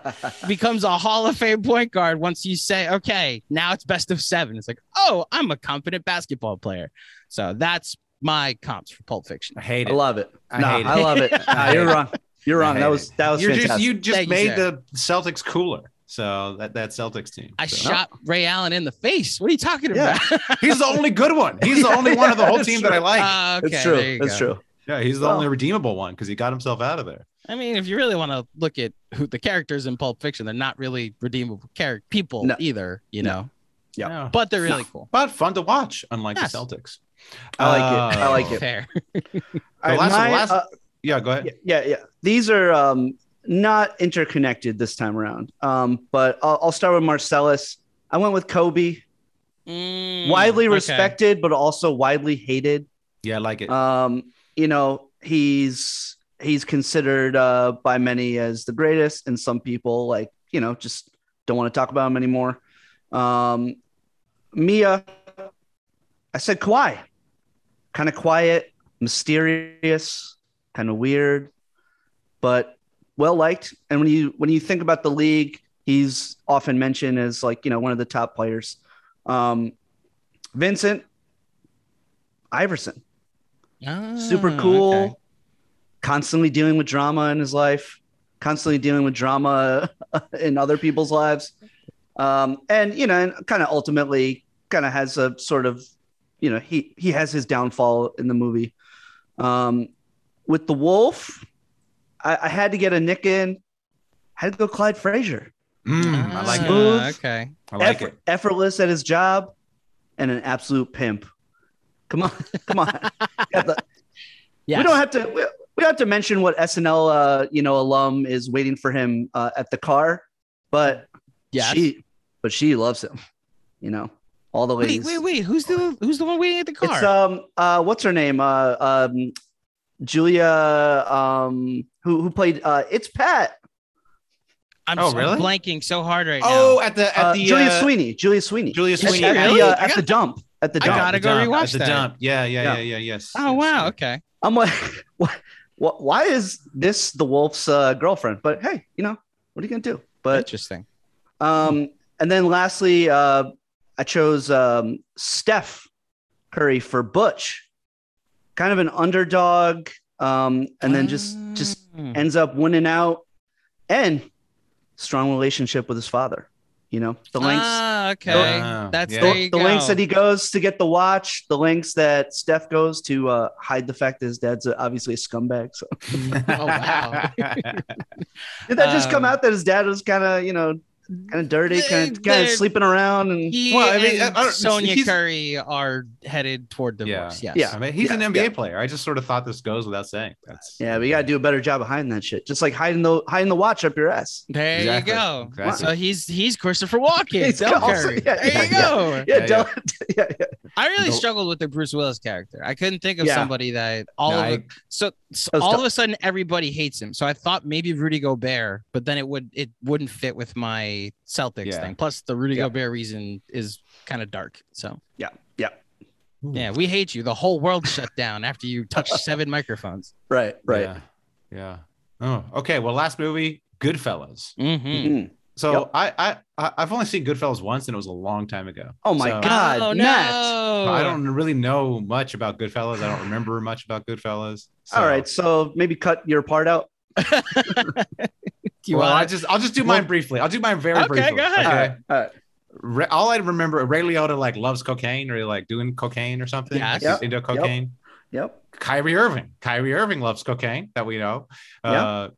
becomes a Hall of Fame point guard once you say, okay, now it's best of seven. It's like, oh, I'm a competent basketball player. So that's my comps for Pulp Fiction. I hate it. I love it. I no, hate it. I love it. I Nah, you're wrong. You're wrong. That was that was You're just fantastic. you just Thank made sir. the Celtics cooler. So that that Celtics team. I So- shot Ray Allen in the face. What are you talking Yeah. about? He's the only good one. He's the only one of the whole That's team that I like. Uh, okay, It's true. you That's go. true. yeah, he's the well- only redeemable one because he got himself out of there. I mean, if you really want to look at who the characters in Pulp Fiction, they're not really redeemable character people No. either, you No. know, Yeah. but they're really cool. but fun to watch. Unlike Yes. the Celtics. I like it. I like Uh, it. Fair. The last- my, last- uh, Yeah, go ahead. yeah, yeah, yeah. These are um, not interconnected this time around. Um, but I'll, I'll start with Marcellus. I went with Kobe. Mm, Widely okay. respected, but also widely hated. Yeah, I like it. Um, you know, he's he's considered uh, by many as the greatest, and some people like you know just don't want to talk about him anymore. Um, Mia, I said Kawhi, kind of quiet, mysterious, kind of weird, but well liked. And when you when you think about the league, he's often mentioned as like you know one of the top players. Um, Vincent Iverson super Ah, cool, okay. constantly dealing with drama in his life, constantly dealing with drama in other people's lives. Um, and you know, and kind of ultimately kind of has a sort of, you know, he he has his downfall in the movie. Um, with the wolf, I, I had to get a nick in. I Had to go Clyde Frazier. Mm, I like Ah, it. Smooth. Okay. I like Effort- it. effortless at his job, and an absolute pimp. Come on, come on. Got the- Yes. We don't have to. We, we don't have to mention what SNL, uh, you know, alum is waiting for him uh, at the car, but Yes. she, but she loves him. You know, all the Wait, wait, wait. Who's the who's the one waiting at the car? It's um, uh, what's her name? Uh, um, Julia, um, who who played? Uh, it's Pat. I'm Oh, so really? blanking so hard right Oh, now. Oh, at the at Uh, the Julia uh, Sweeney. Julia Sweeney. Julia At- Sweeney. At, Really? the, uh, at got- the dump. At the I gotta go dump, rewatch at the that. dump. Yeah, yeah, yeah, Yeah. yeah, yes. Oh yes, wow. yes. Okay. I'm like, what, what, why is this the wolf's uh, girlfriend? But hey, you know, what are you gonna do? But Interesting. um, and then lastly, uh, I chose um, Steph Curry for Butch, kind of an underdog, um, and then just just Mm. ends up winning out, and strong relationship with his father. You know, the lengths. Ah, okay. Oh, That's yeah. the, you the lengths that he goes to get the watch, the lengths that Steph goes to uh, hide the fact that his dad's uh, obviously a scumbag. So Oh, wow. Did that just come Um, out that his dad was kind of, you know, kind of dirty, kind of kind of sleeping around, and He Well, I mean, and I don't- Sonya he's- Curry are headed toward divorce. Yeah. Yes. I mean, he's Yeah, an NBA yeah. player. I just sort of thought this goes without saying. That's yeah, we gotta do a better job of hiding that shit. Just like hiding the hiding the watch up your ass. There Exactly. you go. Exactly. So he's he's Christopher Walken. He's Del also- Curry. yeah, there yeah, you go. Yeah, Yeah, Del- yeah, yeah. I really Nope. struggled with the Bruce Willis character. I couldn't think of Yeah. somebody that all No, of I- it, so, so all tough. of a sudden everybody hates him. So I thought maybe Rudy Gobert, but then it would it wouldn't fit with my Celtics Yeah. thing. Plus the Rudy Yeah. Gobert reason is kind of dark. So Yeah, yeah. yeah, we hate you. The whole world shut down after you touched seven microphones. Right, right. Yeah. yeah. Oh, okay. Well, last movie, Goodfellas. Mm-hmm. Mhm. So Yep. I, I I I've only seen Goodfellas once, and it was a long time ago. Oh my So- God, oh Matt. no! I don't really know much about Goodfellas. I don't remember much about Goodfellas. So- All right, so maybe cut your part out. Do you well, I want? just I'll just do mine briefly. I'll do mine very Okay, briefly. go ahead. All right, all right. All I remember, Ray Liotta like loves cocaine or like doing cocaine or something. Yes. Like, he's Yep. into cocaine. Yep. Kyrie Irving. Kyrie Irving loves cocaine that we know. Uh,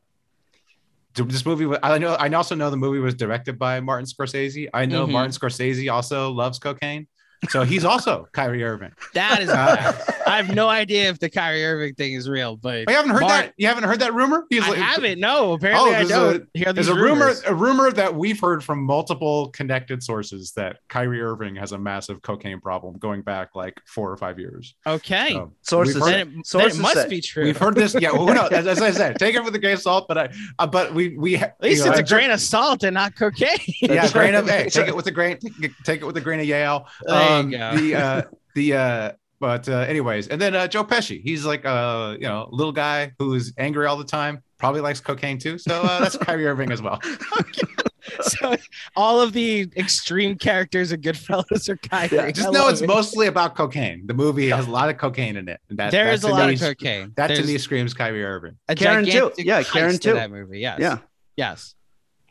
this movie, wa- I know. I also know the movie was directed by Martin Scorsese. I know Mhm. Martin Scorsese also loves cocaine, so he's also Kyrie Irving. That is. Uh, I have no idea if the Kyrie Irving thing is real, but you haven't heard Mar- that? You haven't heard that rumor? He's I like- haven't. No, apparently I there's don't a- hear There's a rumor, a rumor that we've heard from multiple connected sources that Kyrie Irving has a massive cocaine problem going back like four or five years. Okay, So, Sources we've say- heard- then it, then it must say. be true. We've heard this. Yeah, well, no, as, as I said, take it with a grain of salt. But I, uh, but we we At least you know, it's a grain of salt and not cocaine. yeah, grain of hey, take it with a grain, take it with a grain of Yale. There you Um. The uh, the uh, but uh, anyways, and then uh, Joe Pesci, he's like a you know, little guy who's angry all the time, probably likes cocaine too. So uh, that's Kyrie Irving as well. so all of the extreme characters of Goodfellas are Kyrie. Yeah, Just I know it's it. mostly about cocaine. The movie has a lot of cocaine in it. And that, There that is a lot me- of cocaine. That to me screams Kyrie Irving. a Karen too. Yeah, heist Karen to too. That movie. Yes. Yeah, Yes.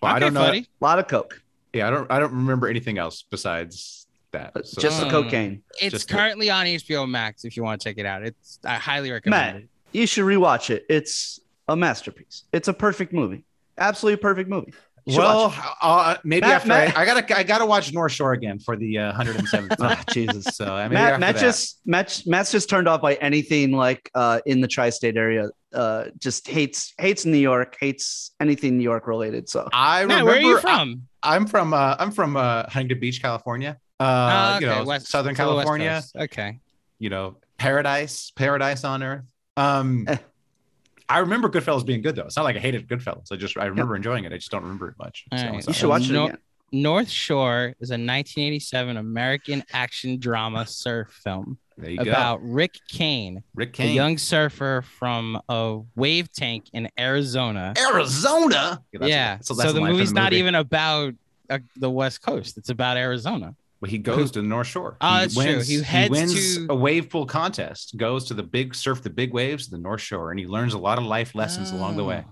Well, I don't know. a lot of coke, Yeah, I don't. I don't remember anything else besides that. Uh, So- just the Mm. cocaine. It's Just the- currently on HBO Max if you want to check it out. It's I highly recommend Matt, it. you should rewatch it. It's a masterpiece. It's a perfect movie. Absolutely perfect movie. You well, uh, maybe Matt- after Matt- I, I gotta I gotta watch North Shore again for the uh, 107th it. time. Ah, Jesus. So I mean, Matt, Matt just Matt, Matt's just turned off by anything like uh, in the tri-state area. Uh, just hates hates New York, hates anything New York related. So I Matt, remember. where are you from? I, am from. Uh, I'm from uh, Huntington Beach, California. Uh, Oh, you know, west- Southern to the West California. Okay. You know, paradise, paradise on earth. Um, Eh. I remember Goodfellas being good though. It's not like I hated Goodfellas. I just I remember enjoying it. I just don't remember it much. All So right. you should watch it again. North Shore is a 1987 American action drama surf film there you go. about Rick Kane, Rick Kane, a young surfer from a wave tank in Arizona. Arizona. that's- yeah. so So, that's the line from movie's not even about uh, the West Coast. It's about Arizona. Well, he goes to the North Shore. Oh, he that's true. He heads wins to- a wave pool contest, goes to the big surf the big waves, the North Shore, and he learns a lot of life lessons along the way. Oh.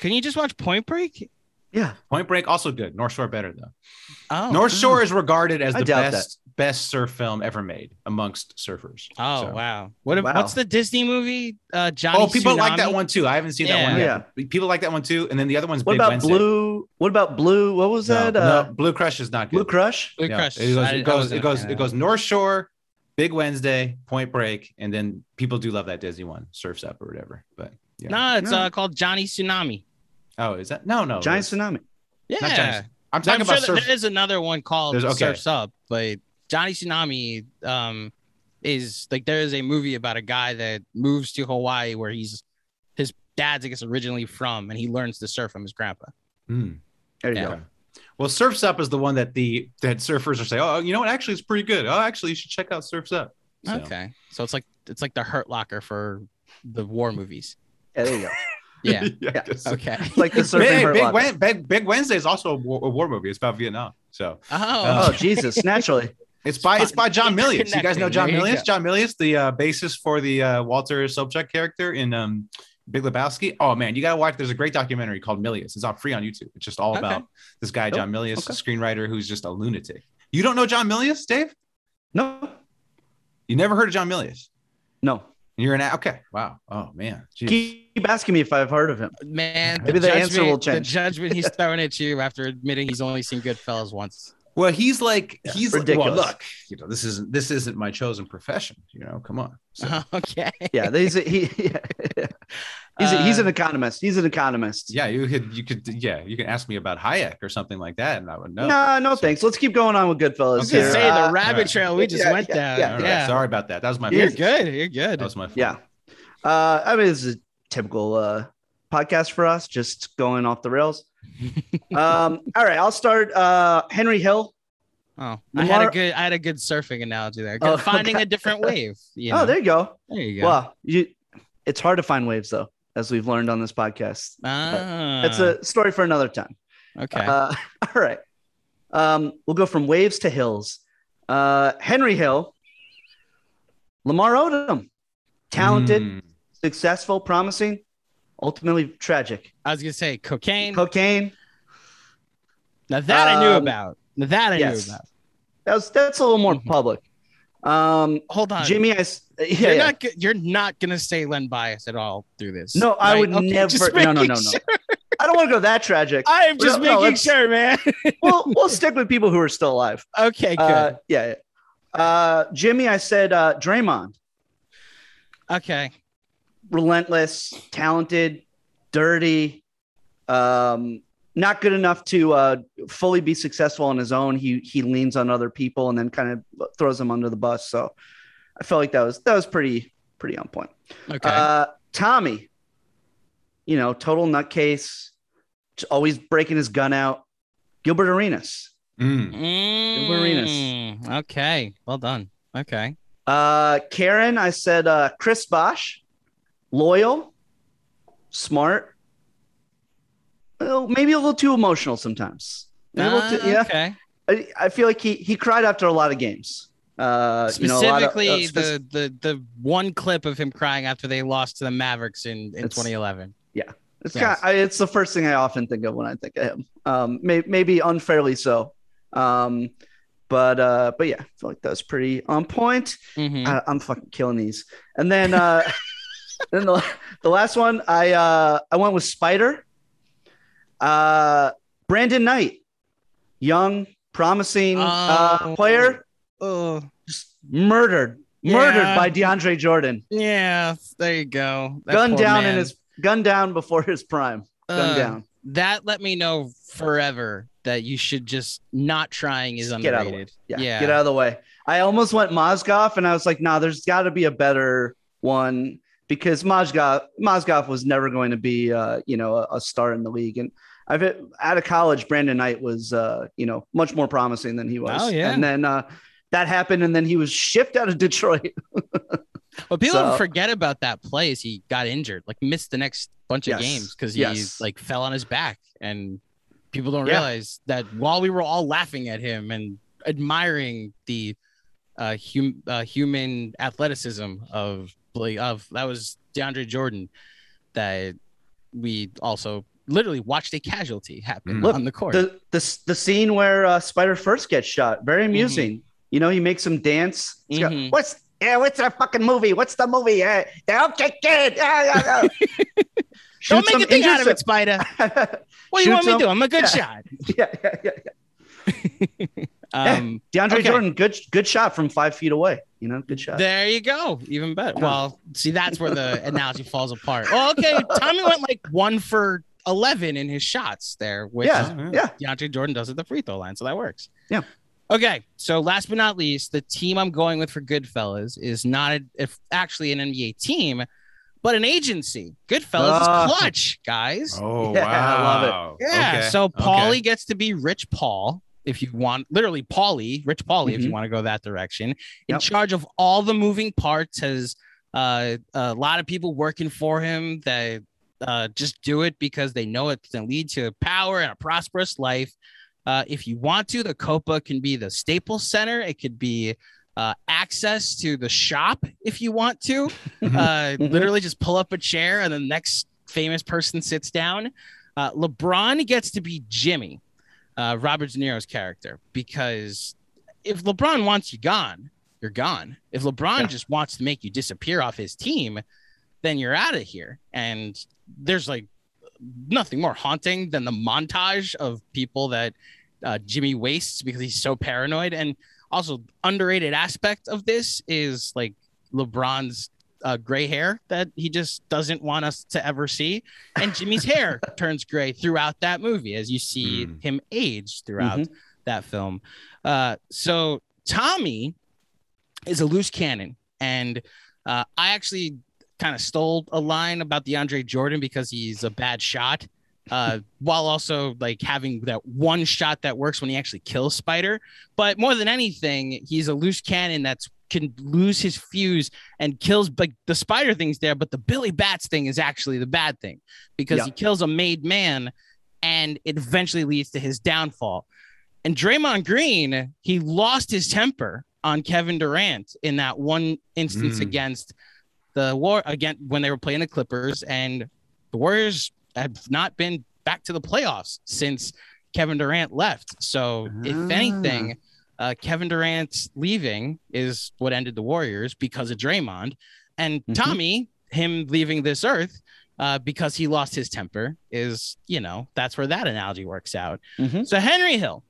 Can you just watch Point Break? Yeah. Point Break also good. North Shore better though. Oh, North Shore is regarded as I the doubt best best surf film ever made amongst surfers. Oh So- wow. What? Wow. What's the Disney movie? Uh, Johnny. Oh, people like that one too. I haven't seen that one Yeah. People like that one too. And then the other one's What Big about Wednesday. Blue? What about Blue? What was that? no, uh, Blue Crush is not good. Blue Crush? Blue No, Crush. It goes, I- I it goes, it goes, it goes. North Shore, Big Wednesday, Point Break, and then people do love that Disney one, Surfs Up or whatever. But yeah. No, it's No. uh, called Johnny Tsunami. Oh, is that no, no? Giant Tsunami. Yeah. Not Johnny- I'm I'm talking sure about that surf. there is another one called There's- okay. Surfs Up, but Johnny Tsunami um is like there is a movie about a guy that moves to Hawaii where he's his dad's I guess originally from and he learns to surf from his grandpa. Hmm. There you Yeah. go. Well, Surfs Up is the one that the that surfers are saying, oh, you know what? Actually, it's pretty good. Oh, actually, you should check out Surfs Up. So, Okay. So it's like it's like the Hurt Locker for the war movies. Yeah, there you go. Yeah. yeah, I. Okay. It's like the surfing Big, Big. Wen- Big, Big Wednesday is also a war, a war movie. It's about Vietnam. So Oh. Oh Jesus! Naturally. it's by it's by John It's Milius. You guys know. John There Milius? John Milius, the uh, basis for the uh, Walter Sobchak character in um, Big Lebowski. Oh man, you gotta watch. There's a great documentary called Milius. It's on free on YouTube. It's just all Okay. about this guy John Milius, Okay. screenwriter who's just a lunatic. You don't know John Milius, Dave? No. You never heard of John Milius? No. You're an okay. Wow. Oh man. Jeez. Keep asking me if I've heard of him. Man, Maybe the answer judgment- will change. The judgment he's throwing at you after admitting he's only seen Goodfellas once. Well, he's like he's like, ridiculous. well, look, you know, this isn't this isn't my chosen profession. You know, come on. So, okay. Yeah, he's a, he. He's a, he's an Uh, economist. He's an economist. yeah, you could you could yeah, you can ask me about Hayek or something like that, and I would know. No, no, So- thanks. Let's keep going on with Goodfellas. I was here. say Uh, the rabbit alright. trail we just Yeah, went yeah, down. yeah, All right, Yeah, Sorry about that. That was my you're fault. good. You're good. That was my fault. Yeah. Uh, I mean, this is a typical uh, podcast for us, just going off the rails. um, all right, I'll start. Uh, Henry Hill. Oh, I had a good I had a good surfing analogy there. Oh, Finding okay. a different wave. You Oh, there you go. there you go. Well, you. It's hard to find waves though, as we've learned on this podcast. ah, It's a story for another time. okay. Uh, all right. Um, we'll go from waves to hills. Uh, Henry Hill, Lamar Odom, talented, Mm. successful, promising, ultimately tragic. I was gonna say cocaine. Cocaine. now that I knew Um, about. Now that I yes. knew about. That was that's a little more Mhm. public. Um, Hold on, Jimmy, I, yeah, You're yeah. not. You're not gonna say Len Bias at all through this. No, I would Okay, never- no, no, no, no. sure. I don't want to go that tragic. I am just No, no, making let's- sure, man. we'll we'll stick with people who are still alive. okay, good. Uh, yeah. yeah. Uh, Jimmy, I said uh, Draymond, okay. relentless, talented, dirty, um, not good enough to uh, fully be successful on his own. He he leans on other people and then kind of throws them under the bus. So I felt like that was that was pretty pretty on point. Okay. Uh, Tommy, you know, total nutcase, always breaking his gun out. Gilbert Arenas, Mm. Mm, okay. Well done. Okay. uh, Karen, I said uh, Chris Bosh, loyal, smart, well, maybe a little too emotional sometimes. Little too- Uh, yeah, Okay. I, I feel like he he cried after a lot of games. Uh, you know, of- Specifically, uh, spec- the, the the one clip of him crying after they lost to the Mavericks in, in It's- 2011. It's Yes. kind. Of, it's the first thing I often think of when I think of him. Um, may, maybe unfairly so. Um, but uh, but yeah, I feel like that's pretty on point. Mhm. I, I'm fucking killing these. And then uh, then the, the last one, I uh, I went with Spider. Uh, Brandon Knight, young, promising uh, Oh. player, Oh, just murdered, murdered Yeah. by DeAndre Jordan. yeah. There you go. That Gunned down in his gun down before his prime. Gunned Uh, down. That let me know forever that you should just not trying is Just get out of the way. underrated. Yeah, yeah. get out of the way. I almost went Mozgov, and I was like, nah, there's got to be a better one because Mozgov Mozgov was never going to be, uh, you know, a, a star in the league. And I've out of college, Brandon Knight was, uh, you know, much more promising than he was. Oh, yeah. and then uh, that happened, and then he was shipped out of Detroit. What people So- forget about that play is he got injured, like missed the next bunch of Yes. games because he Yes. like fell on his back, and people don't Yeah. realize that while we were all laughing at him and admiring the uh, hum- uh human athleticism of Blake, of that was DeAndre Jordan, that we also literally watched a casualty happen Mm. on the court. the the the scene where uh, Spider first gets shot, very amusing. You know, he makes him dance. He's got, Mhm. what's yeah? What's the fucking movie? What's the movie? Uh, the okay kid. Yeah, yeah, yeah. Don't make a thing out of it, Spider. What do you want Shoots me to do? I'm a good Yeah. shot. yeah, yeah, yeah, yeah. Um, DeAndre okay. Jordan, good good shot from five feet away. You know, good shot. There you go. Even better. Well, see, that's where the analogy falls apart. Well, okay. Tommy went like one for 11 in his shots there, which yeah, yeah. DeAndre Jordan does at the free throw line. So that works. Yeah. Okay. So last but not least, the team I'm going with for Goodfellas is not a, if actually an NBA team, but an agency. Goodfellas Ah. is Klutch, guys. Oh Yeah, I love it. Yeah. Okay, So okay. Paulie gets to be Rich Paul. If you want, literally Paulie, Rich Paulie, if you Mhm. want to go that direction, in Yep. charge of all the moving parts, has uh, a lot of people working for him that uh, just do it because they know it's going to lead to power and a prosperous life. Uh, if you want to, the Copa can be the Staples Center. It could be uh, access to the shop if you want to. Uh, literally, just pull up a chair and the next famous person sits down. Uh, LeBron gets to be Jimmy, uh, Robert De Niro's character, because if LeBron wants you gone, you're gone. If LeBron Yeah. just wants to make you disappear off his team, then you're out of here. And there's like nothing more haunting than the montage of people that uh, Jimmy wastes because he's so paranoid. And also, underrated aspect of this is like LeBron's uh, gray hair that he just doesn't want us to ever see. And Jimmy's hair turns gray throughout that movie as you see Mm. him age throughout Mhm. that film. Uh, so Tommy is a loose cannon. And uh, I actually kind of stole a line about DeAndre Jordan because he's a bad shot. Uh, while also like having that one shot that works when he actually kills Spider, but more than anything, he's a loose cannon that's can lose his fuse and kills like the spider thing's there, but the Billy Bats thing is actually the bad thing because Yeah. he kills a made man and it eventually leads to his downfall. And Draymond Green, he lost his temper on Kevin Durant in that one instance Mm. against the war again when they were playing the Clippers, and the Warriors have not been back to the playoffs since Kevin Durant left. So, if Ah. anything, uh, Kevin Durant's leaving is what ended the Warriors because of Draymond, and Mhm. Tommy, him leaving this earth. Uh, because he lost his temper is, you know, that's where that analogy works out. Mhm. So Henry Hill.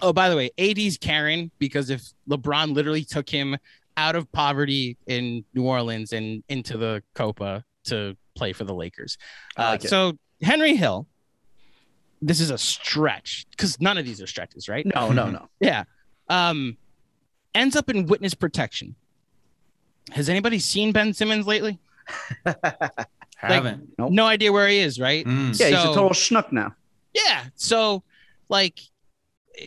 Oh, by the way, AD's Karen because if LeBron literally took him out of poverty in New Orleans and into the Copa to play for the Lakers. Uh, like so Henry Hill, this is a stretch because none of these are stretches, right? No, no, no. Yeah. Um, ends up in witness protection. Has anybody seen Ben Simmons lately? Haven't. Nope. No idea where he is, right? Mm. Yeah, he's a total schnook now. Yeah. So like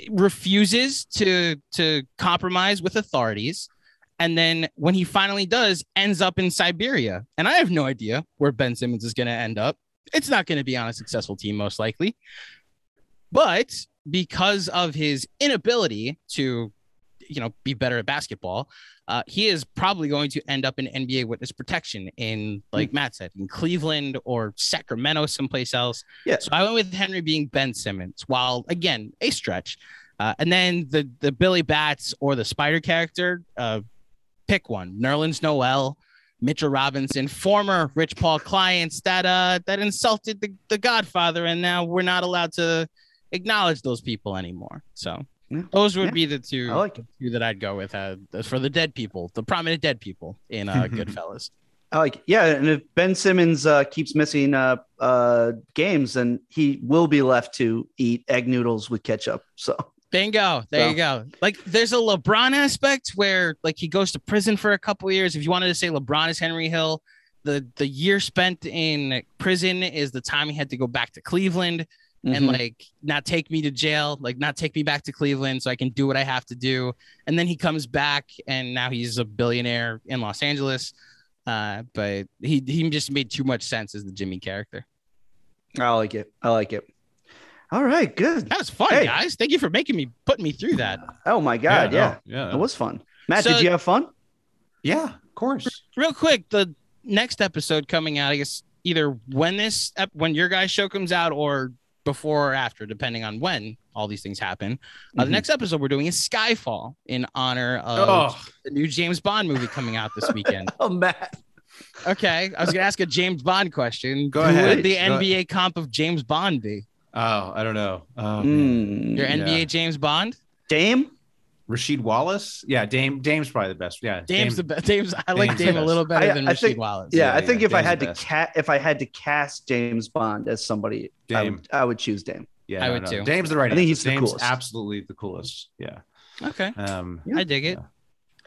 refuses to to compromise with authorities. And then when he finally does, ends up in Siberia. And I have no idea where Ben Simmons is going to end up. It's not going to be on a successful team, most likely. But because of his inability to, you know, be better at basketball, uh, he is probably going to end up in NBA witness protection in, like Matt said, in Cleveland or Sacramento, someplace else. Yeah. So I went with Henry being Ben Simmons, while again a stretch. Uh, and then the the Billy Bats or the Spider character, uh, pick one. Nerlens Noel, Mitchell Robinson, former Rich Paul clients that uh that insulted the, the Godfather, and now we're not allowed to acknowledge those people anymore. So Yeah. those would Yeah. be the two, I like two that I'd go with uh, for the dead people, the prominent dead people in uh, Goodfellas. I like, yeah, and if Ben Simmons uh, keeps missing uh, uh, games, then he will be left to eat egg noodles with ketchup. So Bingo. There So- you go. Like there's a LeBron aspect where like he goes to prison for a couple of years. If you wanted to say LeBron is Henry Hill, the the year spent in prison is the time he had to go back to Cleveland and Mhm. like not take me to jail, like not take me back to Cleveland so I can do what I have to do. And then he comes back and now he's a billionaire in Los Angeles. Uh, but he he just made too much sense as the Jimmy character. I like it. I like it. All right, good. That was fun, Hey. guys. Thank you for making me putting me through that. Oh my god, yeah, no, yeah. it was fun. Matt, So- did you have fun? Yeah, of course. real quick, the next episode coming out, I guess either when this ep- when your guys' show comes out or before or after, depending on when all these things happen. Uh, the Mhm. next episode we're doing is Skyfall in honor of Oh, the new James Bond movie coming out this weekend. Oh, Matt. okay, I was gonna ask a James Bond question. Go Who ahead. would the Go- NBA comp of James Bond be? Oh, I don't know. Oh. Mm. Your Yeah. NBA James Bond? Dame? Rasheed Wallace. Yeah, Dame. Dame's probably the best. Yeah, Dame's Dame- the best. Dame's I like Dame's Dame a little better I- than I Rasheed think- Wallace. Yeah, Yeah, I think yeah, if I had to best. ca- if I had to cast James Bond as somebody, I Dame. would, I would choose Dame. Yeah, I no, would no. too. Dame's the right. I think answer. he's the coolest. absolutely the coolest. Yeah. Okay. Um, I dig it. Uh,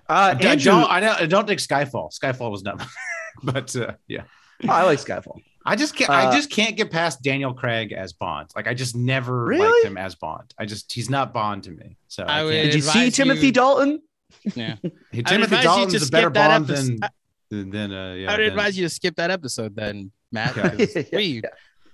I Andrew, don't. I don't, I don't think Skyfall. Skyfall was not. but uh, yeah, oh, I like Skyfall. I just can't. Uh, I just can't get past Daniel Craig as Bond. Like I just never Really? liked him as Bond. I just he's not Bond to me. So I I would- can't. Did you see advise Timothy Dalton? Yeah. Hey, Timothy advise you Dalton's a better Bond episode. than than uh, yeah. I would than- advise you to skip that episode then, Matt. Okay. because We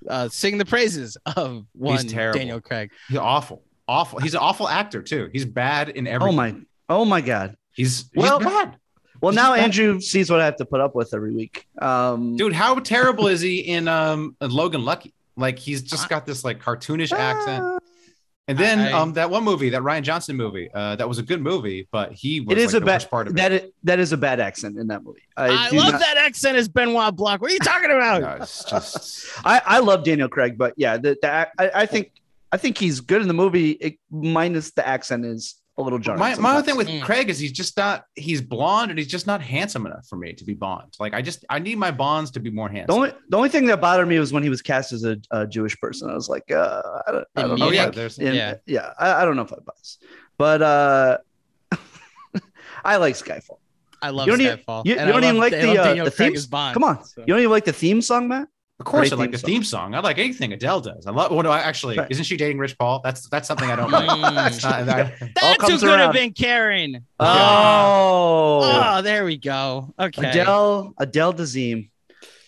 uh, sing the praises of one terrible. Daniel Craig. He's awful, awful. He's an awful actor too. He's bad in everything. Oh my, oh my God. He's Well- he's bad. Well, now. Andrew sees what I have to put up with every week. Um, Dude, how terrible is he in um Logan Lucky? Like he's just got this like cartoonish accent. uh, And then I- um that one movie, that Rian Johnson movie, uh that was a good movie, but he was it is like, a the worst bad part of it. that is, that is a bad accent in that movie. I, I, love not- that accent as Benoit Blanc. What are you talking about? No, it's just I, I love Daniel Craig, but yeah, the, the I, I think I think he's good in the movie, it, minus the accent is a little jarring. my, my other thing with Mm. Craig is he's just not he's blonde and he's just not handsome enough for me to be Bond. Like I just I need my Bonds to be more handsome. the handsome. only the only thing that bothered me was when he was cast as a, a Jewish person. I was like, uh, I don't, I don't know. oh if yeah, I- there's in- Yeah. yeah, I, I don't know if I buy this, but uh, I like Skyfall. I love You don't even- Skyfall. you- and you don't even love- like the, love uh, the Craig themes? Bond. Come on, so. you don't even like the theme song, Matt? Of course, I Great like the theme theme song. I like anything Adele does. I love. What do I actually? Right. Isn't she dating Rich Paul? That's that's something I don't like. Mm. It's not- that- That's who comes could have been Karen. Oh, Oh, there we go. Okay. Adele, Adele Dazeem.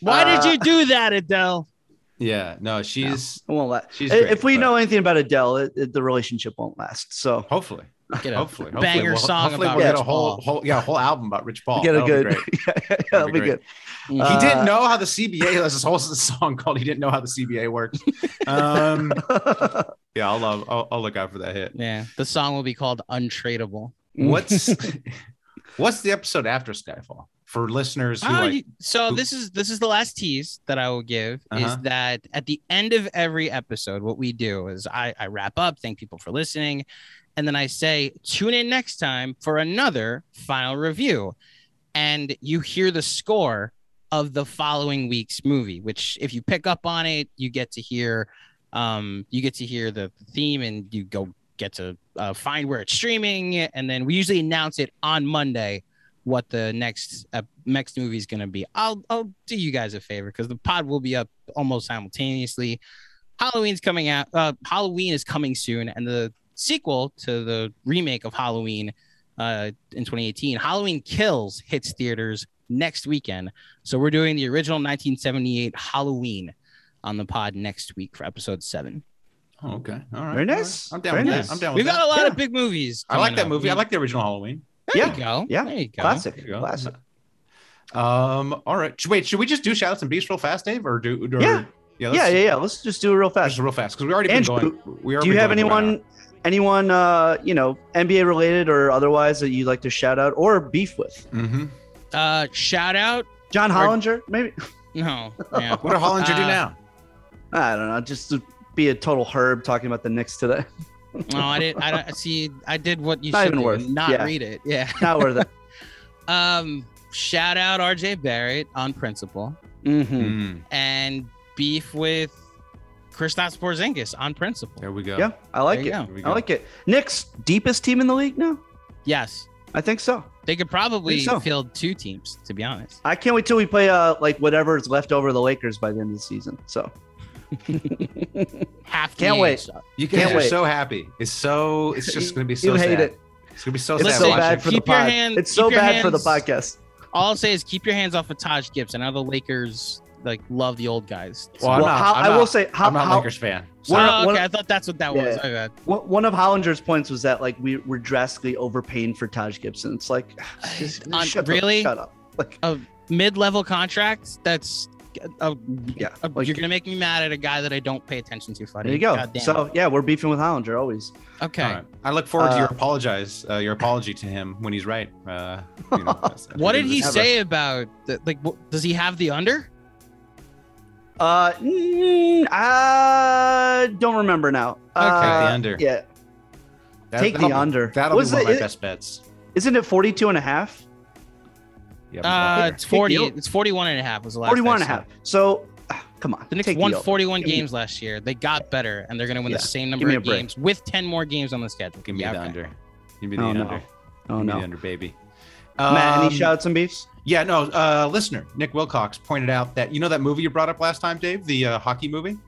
Why did Uh, you do that, Adele? yeah, no, she's It won't last. She's if we but- know anything about Adele, it, it- the relationship won't last. So hopefully, Get a hopefully, hopefully banger we'll, song hopefully about we'll get a whole, Paul. whole yeah, a whole album about Rich Paul. get a That'll good. great. yeah, that'll be be great. good. he Uh, didn't know how the CBA. There's this whole song called "He Didn't Know How the CBA Works." Um, yeah, I'll love. I'll, I'll look out for that hit. Yeah, the song will be called "Untradeable." What's what's the episode after Skyfall for listeners who Oh, like? so who- this is this is the last tease that I will give Uh-huh. is that at the end of every episode, what we do is I, I wrap up, thank people for listening, and then I say tune in next time for another final review, and you hear the score of the following week's movie. Which, if you pick up on it, you get to hear, um, you get to hear the theme, and you go get to uh, find where it's streaming, and then we usually announce it on Monday what the next uh, next movie is going to be. I'll I'll do you guys a favor because the pod will be up almost simultaneously. Halloween's coming out. Uh, Halloween is coming soon, and the sequel to the remake of Halloween uh, in 2018, Halloween Kills, hits theaters next weekend. So we're doing the original 1978 Halloween on the pod next week for episode seven. Oh, okay, all right, Very nice. right. I'm down Very with nice. that. I'm down with We've got that. a lot Yeah. of big movies. I like coming that up. movie. I like the original Halloween. There Yeah. you go. Yeah. There you go. Classic. There you go. Classic. Um. All right. Wait. Should we just do shout outs and beefs real fast, Dave, or do? Or, Yeah. Yeah. Yeah, yeah, yeah. Let's just do it real fast. Just real fast because we already been going. We are. Do you have anyone, anyone, uh, you know, NBA related or otherwise that you'd like to shout out or beef with? Mm-hmm. Uh, shout out. John Or- Hollinger, maybe. No. Yeah. What did Hollinger do Uh, now? I don't know. Just to be a total herb talking about the Knicks today. No, I didn't. I don't see. I did what you Not should even do, worth- not yeah. read it. Yeah. Not worth it. Um. Shout out RJ Barrett on principle Mm-hmm. Mm, and beef with Kristaps Porzingis on principle. there we go. Yeah, I like There it. go. I like it. Knicks deepest team in the league now. Yes, I think so. they could probably so. field two teams. To be honest. I can't wait till we play uh like whatever is left over of the Lakers by the end of the season. So Half. Can't wait. age. You guys Can't are wait. so happy. It's so. It's just going to be so. you hate it. It's going to be so It's sad. So bad for the keep your pod. hand- it's so keep your bad for the hands- podcast. All I'll say is keep your hands off of Taj Gibson. I know the Lakers like love the old guys. Well, I'm well, not- how, I'm I will say how, I'm not a how Lakers fan. One of- oh, one okay. of- I thought that's what that was. Yeah. My bad. one one of Hollinger's points was that like we were drastically overpaying for Taj Gibson. It's like just, On- shut really? up, shut up. Like a mid-level contract that's uh, Yeah, uh, like- you're gonna make me mad at a guy that I don't pay attention to. Buddy. There you go. So yeah, we're beefing with Hollinger always. okay. All right. I look forward to your Uh, apologize, uh, your apology to him when he's right. Uh, you know, What did he Never. say about the, like? wh- Does he have the under? Uh, mm, I don't remember now. Okay. Uh, The under. Yeah, That- take the under. That'll Was be one of my it- best bets. isn't it 42 and a half? Yeah, Uh, it's 40. It's 41 and a half was the last. 41 I and a saw. half. So, ah, come on. The Knicks won over. 41 Give me- games last year. They got better, and they're going to win Yeah. the same number of break. games with 10 more games on the schedule. Give me Yeah, the okay. under. Give me the Oh, no. under. Oh, Give me no. the under, baby. Matt, any Um, shout outs and beefs? Yeah, no. Uh, listener Nick Wilcox pointed out that you know that movie you brought up last time, Dave, the uh, hockey movie.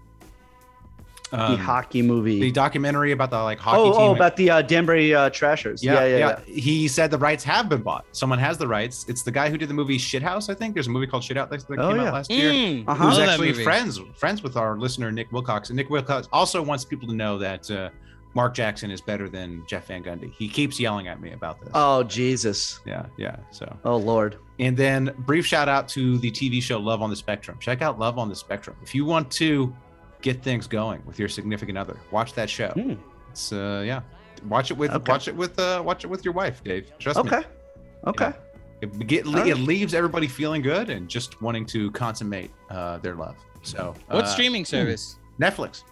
the Um, hockey movie. the documentary about the like hockey oh, team. oh, about the uh, Danbury uh, Trashers. Yeah, yeah, yeah. He said the rights have been bought. Someone has the rights. It's the guy who did the movie Shithouse. I think there's a movie called Shithouse that that Oh, came yeah. out last year. Mm, Uh-huh. Who's actually friends friends with our listener Nick Wilcox, and Nick Wilcox also wants people to know that uh, Mark Jackson is better than Jeff Van Gundy. He keeps yelling at me about this. Oh, Jesus. Yeah, yeah. So, Oh, Lord. and then brief shout out to the TV show Love on the Spectrum. Check out Love on the Spectrum if you want to get things going with your significant other. Watch that show. Hmm. It's uh, yeah. Watch it with Okay. watch it with uh, watch it with your wife, Dave. Trust me. Okay. Okay. It, get, All right. it leaves everybody feeling good and just wanting to consummate uh, their love. So, What uh, streaming service? Netflix.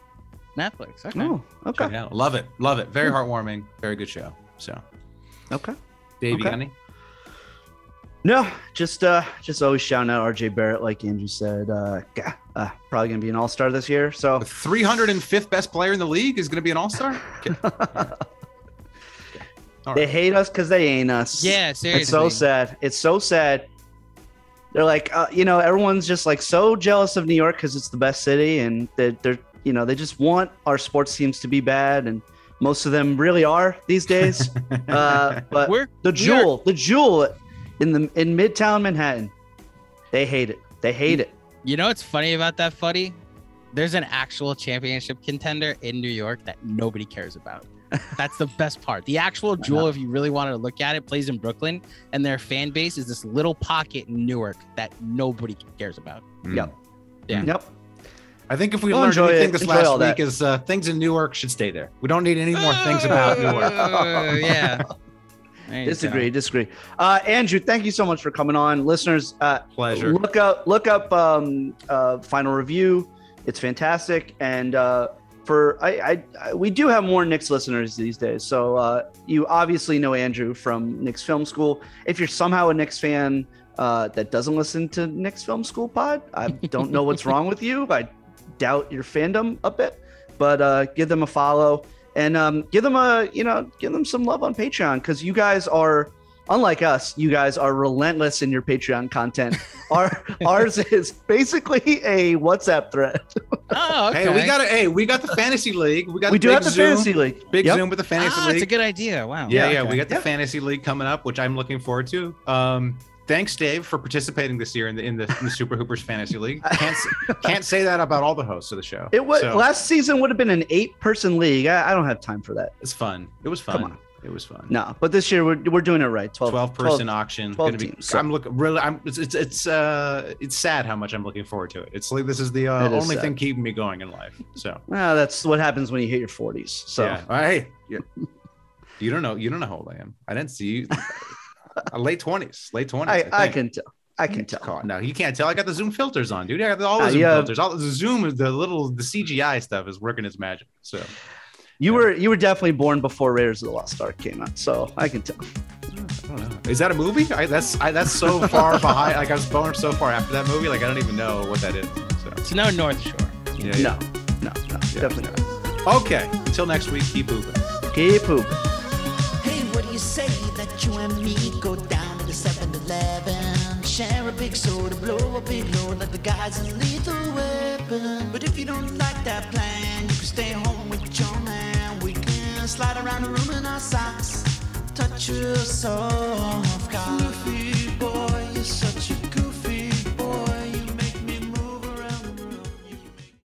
Netflix. Okay. Oh, Check okay. it out. Love it. Love it. Very heartwarming. Very good show. So, Okay. Dave, you Okay. got any? No, just uh just always shouting out RJ Barrett, like Andrew said. Uh, gah, uh probably gonna be an all star this year. So The 305th best player in the league is going to be an all star? they hate us because they ain't us. Yeah, seriously. It's so sad. It's so sad. They're like, uh, you know, everyone's just like so jealous of New York because it's the best city, and they're, they're, you know, they just want our sports teams to be bad, and most of them really are these days. uh, but We're the we are- jewel, the jewel in the in Midtown Manhattan, they hate it. They hate it. You know what's funny about that, Fuddy? There's an actual championship contender in New York that nobody cares about. That's the best part. The actual jewel, if you really wanted to look at it, plays in Brooklyn, and their fan base is this little pocket in Newark that nobody cares about. Yep. Yeah. Yep. I think if we Well, learned enjoy anything it. this Enjoy last week that. is uh, things in Newark should stay there. We don't need any more things about Newark. Uh, yeah. Disagree. go. Disagree. Uh, Andrew, thank you so much for coming on, listeners. Uh, Pleasure. Look up, look up um, uh, final review. It's fantastic, and uh, for I, I, I, we do have more Knicks listeners these days. So uh, you obviously know Andrew from Knicks Film School. If you're somehow a Knicks fan uh, that doesn't listen to Knicks Film School Pod, I don't know what's wrong with you. I doubt your fandom a bit, but uh, give them a follow and um, give them a you know give them some love on Patreon because you guys are unlike us. You guys are relentless in your Patreon content. Our ours is basically a WhatsApp thread. Oh, okay. Hey, we got a, hey, we got the fantasy league. We got we do have the Zoom, fantasy league. big Yep. Zoom with the fantasy Ah, it's league. a good idea. Wow. yeah, yeah, okay. we got the Yeah. fantasy league coming up, which I'm looking forward to. Um, thanks, Dave, for participating this year in the in the, in the Super Hoopers fantasy league. Can't can't say that about all the hosts of the show. It was So, last season would have been an eight-person league. I, I don't have time for that. It's fun. It was fun. Come on. It was fun. No, but this year we're, we're doing it right. 12, 12 person auction 12 gonna be teams, so- i'm looking really i'm it's it's it's uh it's sad how much i'm looking forward to it it's like this is the uh, is only sad. thing keeping me going in life so Well, that's what happens when you hit your 40s. So yeah hey yeah. you don't know you don't know how old i am i didn't see you uh, late 20s late 20s I, I think. can tell. I can tell. God, no, you can't tell. I got the Zoom filters on, dude. I got all the Uh, Zoom yeah. filters. All the Zoom, the little, the CGI stuff is working its magic. So, You Yeah. were you were definitely born before Raiders of the Lost Ark came out, so I can tell. I don't know. Is that a movie? I, that's I, that's so far behind. Like I was born so far after that movie. Like I don't even know what that is. So, It's no North Shore. yeah, No, no, no, Yeah, definitely not. Okay. Until next week, keep moving. not. Keep pooping. Hey, what do you say that you and me go down to the 7-Eleven? Share a big soda, blow a big load like the guys in Lethal Weapon. But if you don't like that plan, you can stay home with your man. We can slide around the room in our socks, touch your soft cock.